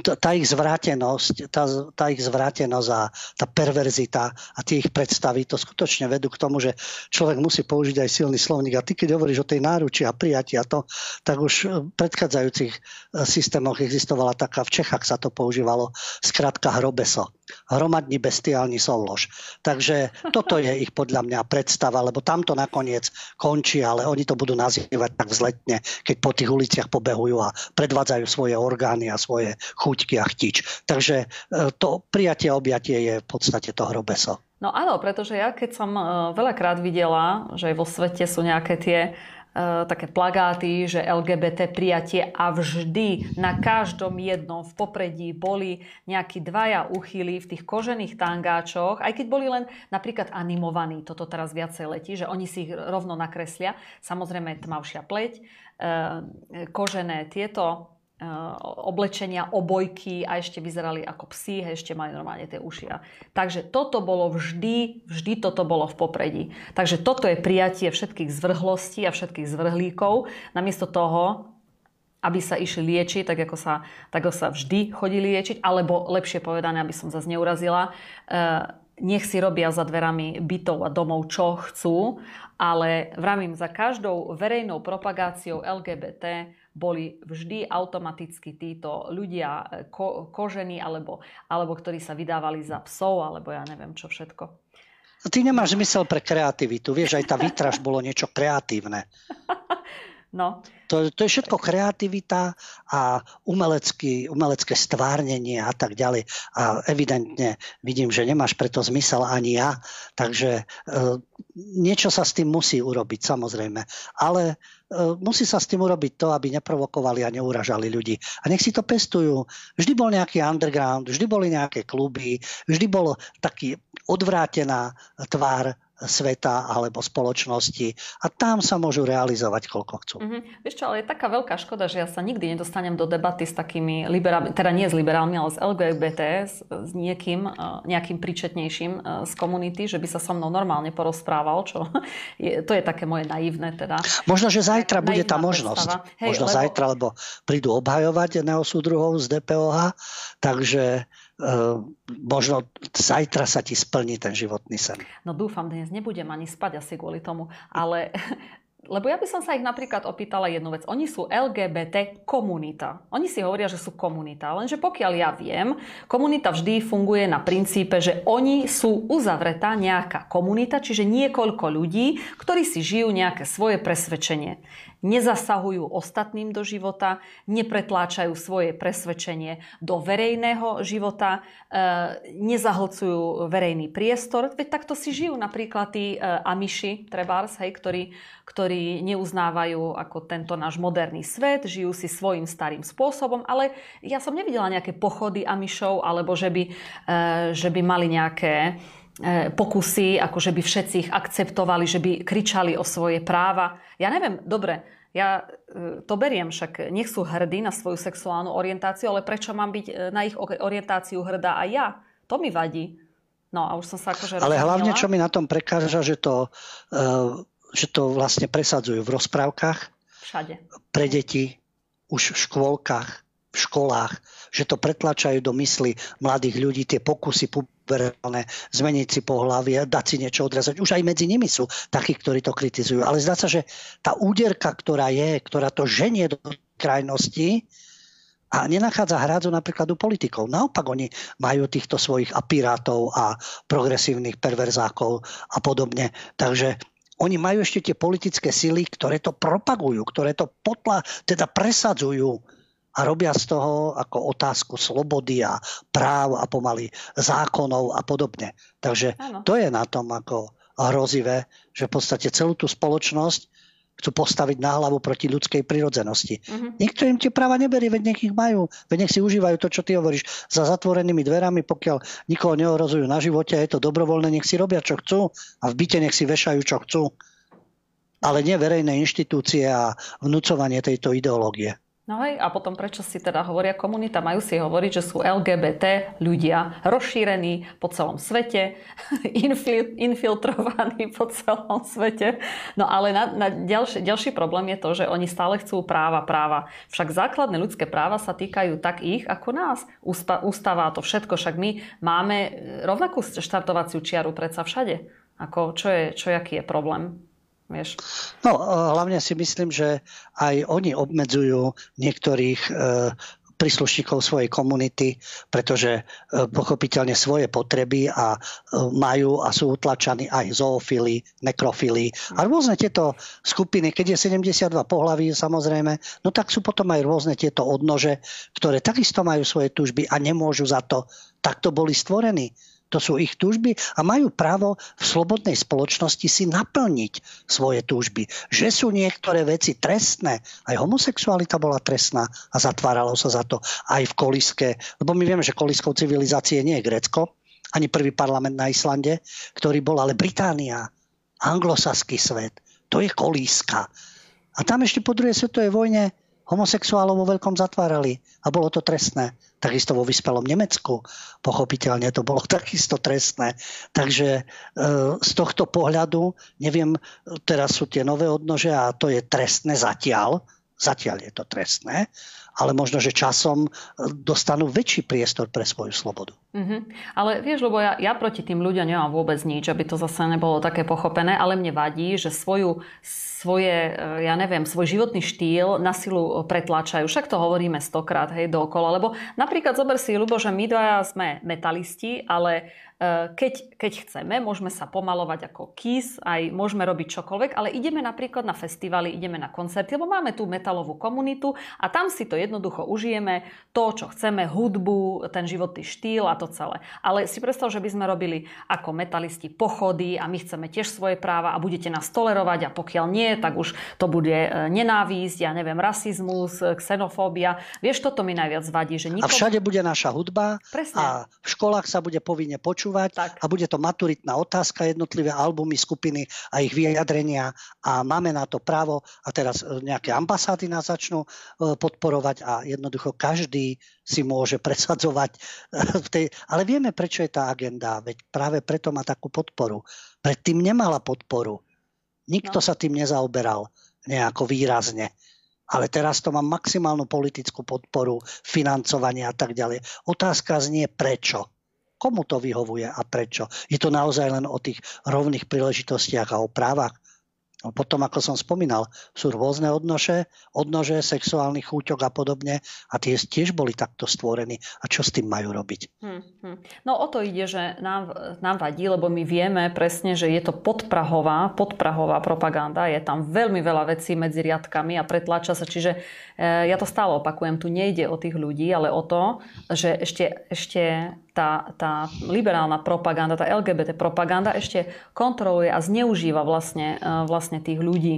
Speaker 2: tá ich zvrátenosť, tá, tá ich zvrátenosť a tá perverzita a tie ich predstavy, to skutočne vedú k tomu, že človek musí použiť aj silný slovník. A ty, keď hovoríš o tej náruči a prijatí a to, tak už v predchádzajúcich e, systémoch existovala taká, v Čechách sa to používalo, skratka hrobeso. Hromadný bestiálny soulož. Takže toto to je ich podľa mňa predstava, lebo tamto nakoniec končí, ale oni to budú nazývať tak vzletne, keď po tých uliciach pobehujú a predvádzajú svoje orgány a svoje chuťky a chtič. Takže e, to prijatie a objatie je v podstate to hrobeso.
Speaker 1: No áno, pretože ja keď som e, veľakrát videla, že vo svete sú nejaké tie také plagáty, že LGBT prijatie a vždy na každom jednom v popredí boli nejakí dvaja uchyli v tých kožených tangáčoch, aj keď boli len napríklad animovaní, toto teraz viacej letí, že oni si ich rovno nakreslia. Samozrejme tmavšia pleť, eh, kožené tieto Eh, oblečenia, obojky a ešte vyzerali ako psi, ešte mali normálne tie uši. Takže toto bolo vždy, vždy toto bolo v popredí. Takže toto je prijatie všetkých zvrhlostí a všetkých zvrhlíkov, namiesto toho, aby sa išli liečiť, tak ako sa, tak ako sa vždy chodí liečiť, alebo lepšie povedané, aby som zase neurazila, eh, nech si robia za dverami bytov a domov, čo chcú, ale vravím, za každou verejnou propagáciou LGBT boli vždy automaticky títo ľudia e, ko, kožení alebo, alebo ktorí sa vydávali za psov alebo ja neviem čo všetko.
Speaker 2: No, ty nemáš zmysel pre kreativitu. Vieš, aj tá výtraž bolo niečo kreatívne.
Speaker 1: No.
Speaker 2: To, to je všetko kreativita a umelecký, umelecké stvárnenie a tak ďalej. A evidentne vidím, že nemáš preto zmysel ani ja, takže e, niečo sa s tým musí urobiť, samozrejme. Ale musí sa s tým urobiť to, aby neprovokovali a neuražali ľudí. A nech si to pestujú. Vždy bol nejaký underground, vždy boli nejaké kluby, vždy bol taký odvrátená tvár sveta alebo spoločnosti a tam sa môžu realizovať, koľko chcú.
Speaker 1: Mm-hmm. Vieš čo, ale je taká veľká škoda, že ja sa nikdy nedostanem do debaty s takými liberálmi, teda nie s liberálmi, ale s LGBT, s, s niekým, e, nejakým príčetnejším e, z komunity, že by sa so mnou normálne porozprával, čo je, to je také moje naivné teda.
Speaker 2: Možno, že zajtra bude tá možnosť. Hej, Možno lebo... zajtra, lebo prídu obhajovať neosúdruhov z DPOH, takže možno zajtra sa ti splní ten životný sen.
Speaker 1: No dúfam, dnes nebudem ani spať asi kvôli tomu, ale lebo ja by som sa ich napríklad opýtala jednu vec. Oni sú LGBT komunita. Oni si hovoria, že sú komunita. Lenže pokiaľ ja viem, komunita vždy funguje na princípe, že oni sú uzavretá nejaká komunita, čiže niekoľko ľudí, ktorí si žijú nejaké svoje presvedčenie nezasahujú ostatným do života, nepretláčajú svoje presvedčenie do verejného života, e, nezahlcujú verejný priestor. Veď takto si žijú napríklad tí e, Amiši, trebárs, hej, ktorí, ktorí neuznávajú ako tento náš moderný svet, žijú si svojím starým spôsobom, ale ja som nevidela nejaké pochody Amišov, alebo že by, e, že by mali nejaké pokusy, ako že by všetci ich akceptovali, že by kričali o svoje práva. Ja neviem, dobre, ja e, to beriem, však nech sú hrdí na svoju sexuálnu orientáciu, ale prečo mám byť e, na ich orientáciu hrdá aj ja? To mi vadí. No a už som sa akože
Speaker 2: Ale hlavne, čo mi na tom prekáža, že to, e, že to vlastne presadzujú v rozprávkach.
Speaker 1: Všade.
Speaker 2: Pre deti, už v škôlkach, v školách že to pretlačajú do mysli mladých ľudí tie pokusy puberálne, zmeniť si pohlavie, dať si niečo odrezať. Už aj medzi nimi sú takí, ktorí to kritizujú. Ale zdá sa, že tá úderka, ktorá je, ktorá to ženie do krajnosti, a nenachádza hrádzu napríklad u politikov. Naopak oni majú týchto svojich apirátov a progresívnych perverzákov a podobne. Takže oni majú ešte tie politické sily, ktoré to propagujú, ktoré to potla, teda presadzujú a robia z toho ako otázku slobody a práv a pomaly zákonov a podobne. Takže ano. to je na tom ako hrozivé, že v podstate celú tú spoločnosť chcú postaviť na hlavu proti ľudskej prirodzenosti. Uh-huh. Nikto im tie práva neberie, veď nech ich majú, veď nech si užívajú to, čo ty hovoríš, za zatvorenými dverami, pokiaľ nikoho neohrozujú na živote, je to dobrovoľné, nech si robia, čo chcú a v byte nech si vešajú, čo chcú. Ale nie verejné inštitúcie a vnúcovanie tejto ideológie.
Speaker 1: No hej, a potom prečo si teda hovoria komunita? Majú si hovoriť, že sú LGBT ľudia rozšírení po celom svete, infiltrovaní po celom svete. No ale na, na ďalší, ďalší problém je to, že oni stále chcú práva, práva. Však základné ľudské práva sa týkajú tak ich ako nás. Ústava to všetko, však my máme rovnakú štartovaciu čiaru predsa všade. Ako, čo je, čo, aký je problém? Vieš?
Speaker 2: No, e, hlavne si myslím, že aj oni obmedzujú niektorých e, príslušníkov svojej komunity, pretože e, pochopiteľne svoje potreby a majú a sú utlačaní aj zoofily, nekrofily a rôzne tieto skupiny, keď je 72 pohlaví samozrejme, no tak sú potom aj rôzne tieto odnože, ktoré takisto majú svoje túžby a nemôžu za to. Takto boli stvorení to sú ich túžby a majú právo v slobodnej spoločnosti si naplniť svoje túžby. Že sú niektoré veci trestné, aj homosexualita bola trestná a zatváralo sa za to aj v koliske, lebo my vieme, že koliskou civilizácie nie je Grécko, ani prvý parlament na Islande, ktorý bol, ale Británia, anglosaský svet, to je kolíska. A tam ešte po druhej svetovej vojne homosexuálov vo veľkom zatvárali a bolo to trestné. Takisto vo vyspelom Nemecku, pochopiteľne to bolo takisto trestné. Takže e, z tohto pohľadu, neviem, teraz sú tie nové odnože a to je trestné zatiaľ, zatiaľ je to trestné, ale možno, že časom e, dostanú väčší priestor pre svoju slobodu.
Speaker 1: Mm-hmm. Ale vieš, lebo ja, ja proti tým ľuďom nemám vôbec nič, aby to zase nebolo také pochopené, ale mne vadí, že svoju svoje, e, ja neviem, svoj životný štýl na silu pretláčajú. Však to hovoríme stokrát, hej, dookola. Lebo napríklad zober si, Ľubo, že my dvaja sme metalisti, ale e, keď, keď chceme, môžeme sa pomalovať ako KIS, aj môžeme robiť čokoľvek, ale ideme napríklad na festivaly, ideme na koncerty, lebo máme tú metalovú komunitu a tam si to jednoducho užijeme, to, čo chceme, hudbu, ten životný štýl a to celé. Ale si predstav, že by sme robili ako metalisti pochody a my chceme tiež svoje práva a budete nás tolerovať a pokiaľ nie, tak už to bude e, nenávisť, ja neviem, rasizmus, e, xenofóbia. Vieš, toto mi najviac vadí. Že
Speaker 2: nikomu... A všade bude naša hudba Presne. a v školách sa bude povinne počúvať tak. a bude to maturitná otázka, jednotlivé albumy, skupiny a ich vyjadrenia a máme na to právo a teraz e, nejaké ambasády nás začnú podporovať a jednoducho každý si môže presadzovať v tej... Ale vieme, prečo je tá agenda, veď práve preto má takú podporu. Predtým nemala podporu. Nikto no. sa tým nezaoberal nejako výrazne. Ale teraz to má maximálnu politickú podporu, financovanie a tak ďalej. Otázka znie prečo. Komu to vyhovuje a prečo? Je to naozaj len o tých rovných príležitostiach a o právach? Potom, ako som spomínal, sú rôzne odnože, odnože sexuálnych chúťok a podobne a tie tiež boli takto stvorení. A čo s tým majú robiť? Hmm,
Speaker 1: hmm. No o to ide, že nám, nám vadí, lebo my vieme presne, že je to podprahová, podprahová propaganda. Je tam veľmi veľa vecí medzi riadkami a pretláča sa. Čiže e, ja to stále opakujem, tu nejde o tých ľudí, ale o to, že ešte, ešte tá, tá liberálna propaganda, tá LGBT propaganda ešte kontroluje a zneužíva vlastne, e, vlastne tých ľudí.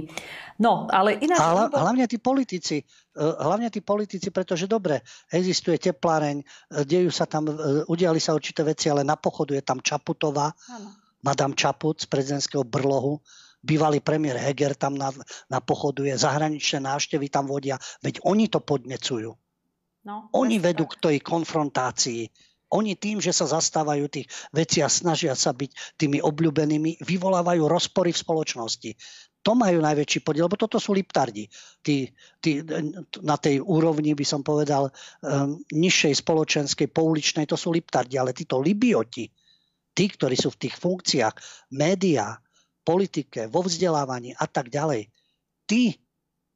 Speaker 1: No, ale ináč...
Speaker 2: A hlavne tí politici, e, hlavne tí politici, pretože dobre, existuje tepláreň, e, dejú sa tam, udiali sa určité veci, ale na pochodu je tam Čaputová, ano. Madame Čaput z prezidentského brlohu, bývalý premiér Heger tam na, na pochodu je, zahraničné návštevy tam vodia, veď oni to podnecujú. No, oni vedú tak. k tej konfrontácii Oni tým, že sa zastávajú tých vecí a snažia sa byť tými obľúbenými, vyvolávajú rozpory v spoločnosti. To majú najväčší podiel, lebo toto sú liptardi. Tí, tí, na tej úrovni, by som povedal, um, nižšej spoločenskej, pouličnej, to sú liptardi, ale títo libioti, tí, ktorí sú v tých funkciách, médiá, politike, vo vzdelávaní a tak ďalej, tí,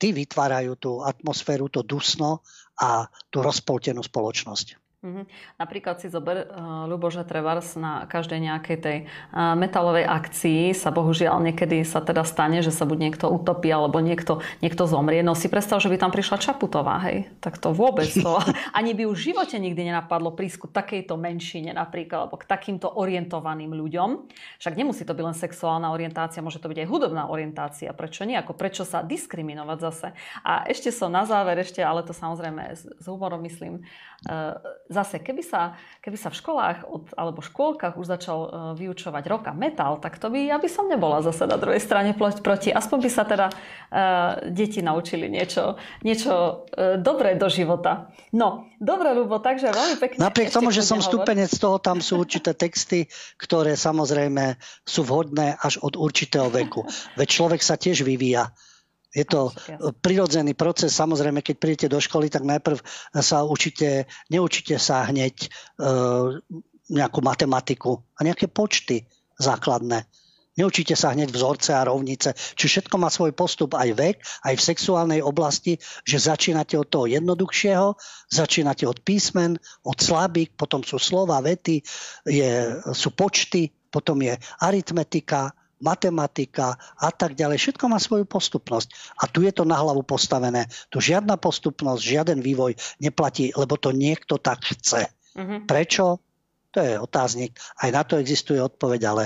Speaker 2: tí vytvárajú tú atmosféru, to dusno a tú rozpoltenú spoločnosť.
Speaker 1: Mm-hmm. Napríklad si zober, uh, Ľubo, že trebárs na každej nejakej tej uh, metalovej akcii sa bohužiaľ niekedy sa teda stane, že sa buď niekto utopí alebo niekto, niekto zomrie. No si predstav, že by tam prišla Čaputová, hej? Tak to vôbec to. Ani by už v živote nikdy nenapadlo prísku takejto menšine napríklad, alebo k takýmto orientovaným ľuďom. Však nemusí to byť len sexuálna orientácia, môže to byť aj hudobná orientácia. Prečo nie? Ako prečo sa diskriminovať zase? A ešte som na záver, ešte, ale to samozrejme s, s humorom myslím, uh, zase, keby sa, keby sa v školách od, alebo škôlkach už začal uh, vyučovať rock a metal, tak to by, ja by som nebola zase na druhej strane proti. Aspoň by sa teda uh, deti naučili niečo, niečo uh, dobré do života. No, dobre, Lubo, takže veľmi pekne.
Speaker 2: Napriek tomu, že som hovor. stupenec toho, tam sú určité texty, ktoré samozrejme sú vhodné až od určitého veku. Veď človek sa tiež vyvíja je to prirodzený proces. Samozrejme, keď prídete do školy, tak najprv sa učíte, neučíte sa hneď e, nejakú matematiku a nejaké počty základné. Neučíte sa hneď vzorce a rovnice. Či všetko má svoj postup aj vek, aj v sexuálnej oblasti, že začínate od toho jednoduchšieho, začínate od písmen, od slabík, potom sú slova, vety, je, sú počty, potom je aritmetika, matematika a tak ďalej. Všetko má svoju postupnosť. A tu je to na hlavu postavené. Tu žiadna postupnosť, žiaden vývoj neplatí, lebo to niekto tak chce. Uh-huh. Prečo? To je otáznik. Aj na to existuje odpoveď, ale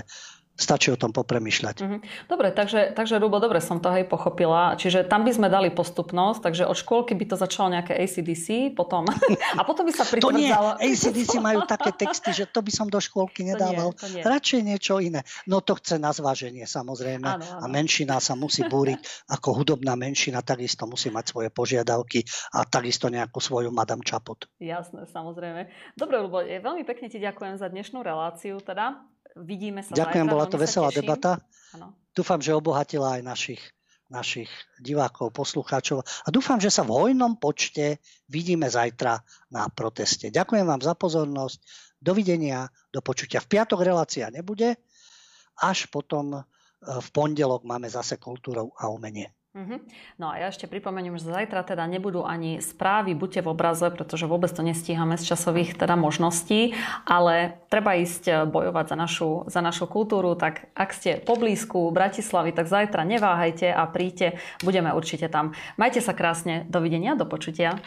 Speaker 2: stačí o tom popremýšľať. Mm-hmm.
Speaker 1: Dobre, takže, takže Rubo, dobre som to aj pochopila. Čiže tam by sme dali postupnosť, takže od škôlky by to začalo nejaké ACDC, potom, a potom by sa pritvrdzalo...
Speaker 2: To nie, ACDC majú také texty, že to by som do škôlky nedával. To nie, to nie. Radšej niečo iné. No to chce na zváženie samozrejme. Áno, áno. A menšina sa musí búriť ako hudobná menšina, takisto musí mať svoje požiadavky a takisto nejakú svoju Madame Čaput.
Speaker 1: Jasné, samozrejme. Dobre, Rubo, veľmi pekne ti ďakujem za dnešnú reláciu. Teda Vidíme sa
Speaker 2: Ďakujem,
Speaker 1: zajtra,
Speaker 2: bola to veselá debata. Ano. Dúfam, že obohatila aj našich, našich divákov, poslucháčov a dúfam, že sa v hojnom počte vidíme zajtra na proteste. Ďakujem vám za pozornosť. Dovidenia, do počutia. V piatok relácia nebude, až potom e, v pondelok máme zase kultúrou a umenie.
Speaker 1: Mm-hmm. No a ja ešte pripomeniem, že zajtra teda nebudú ani správy, buďte v obraze, pretože vôbec to nestíhame z časových teda možností, ale treba ísť eh, bojovať za našu, za našu kultúru, tak ak ste poblízku Bratislavy, tak zajtra neváhajte a príďte, budeme určite tam. Majte sa krásne, dovidenia, do počutia.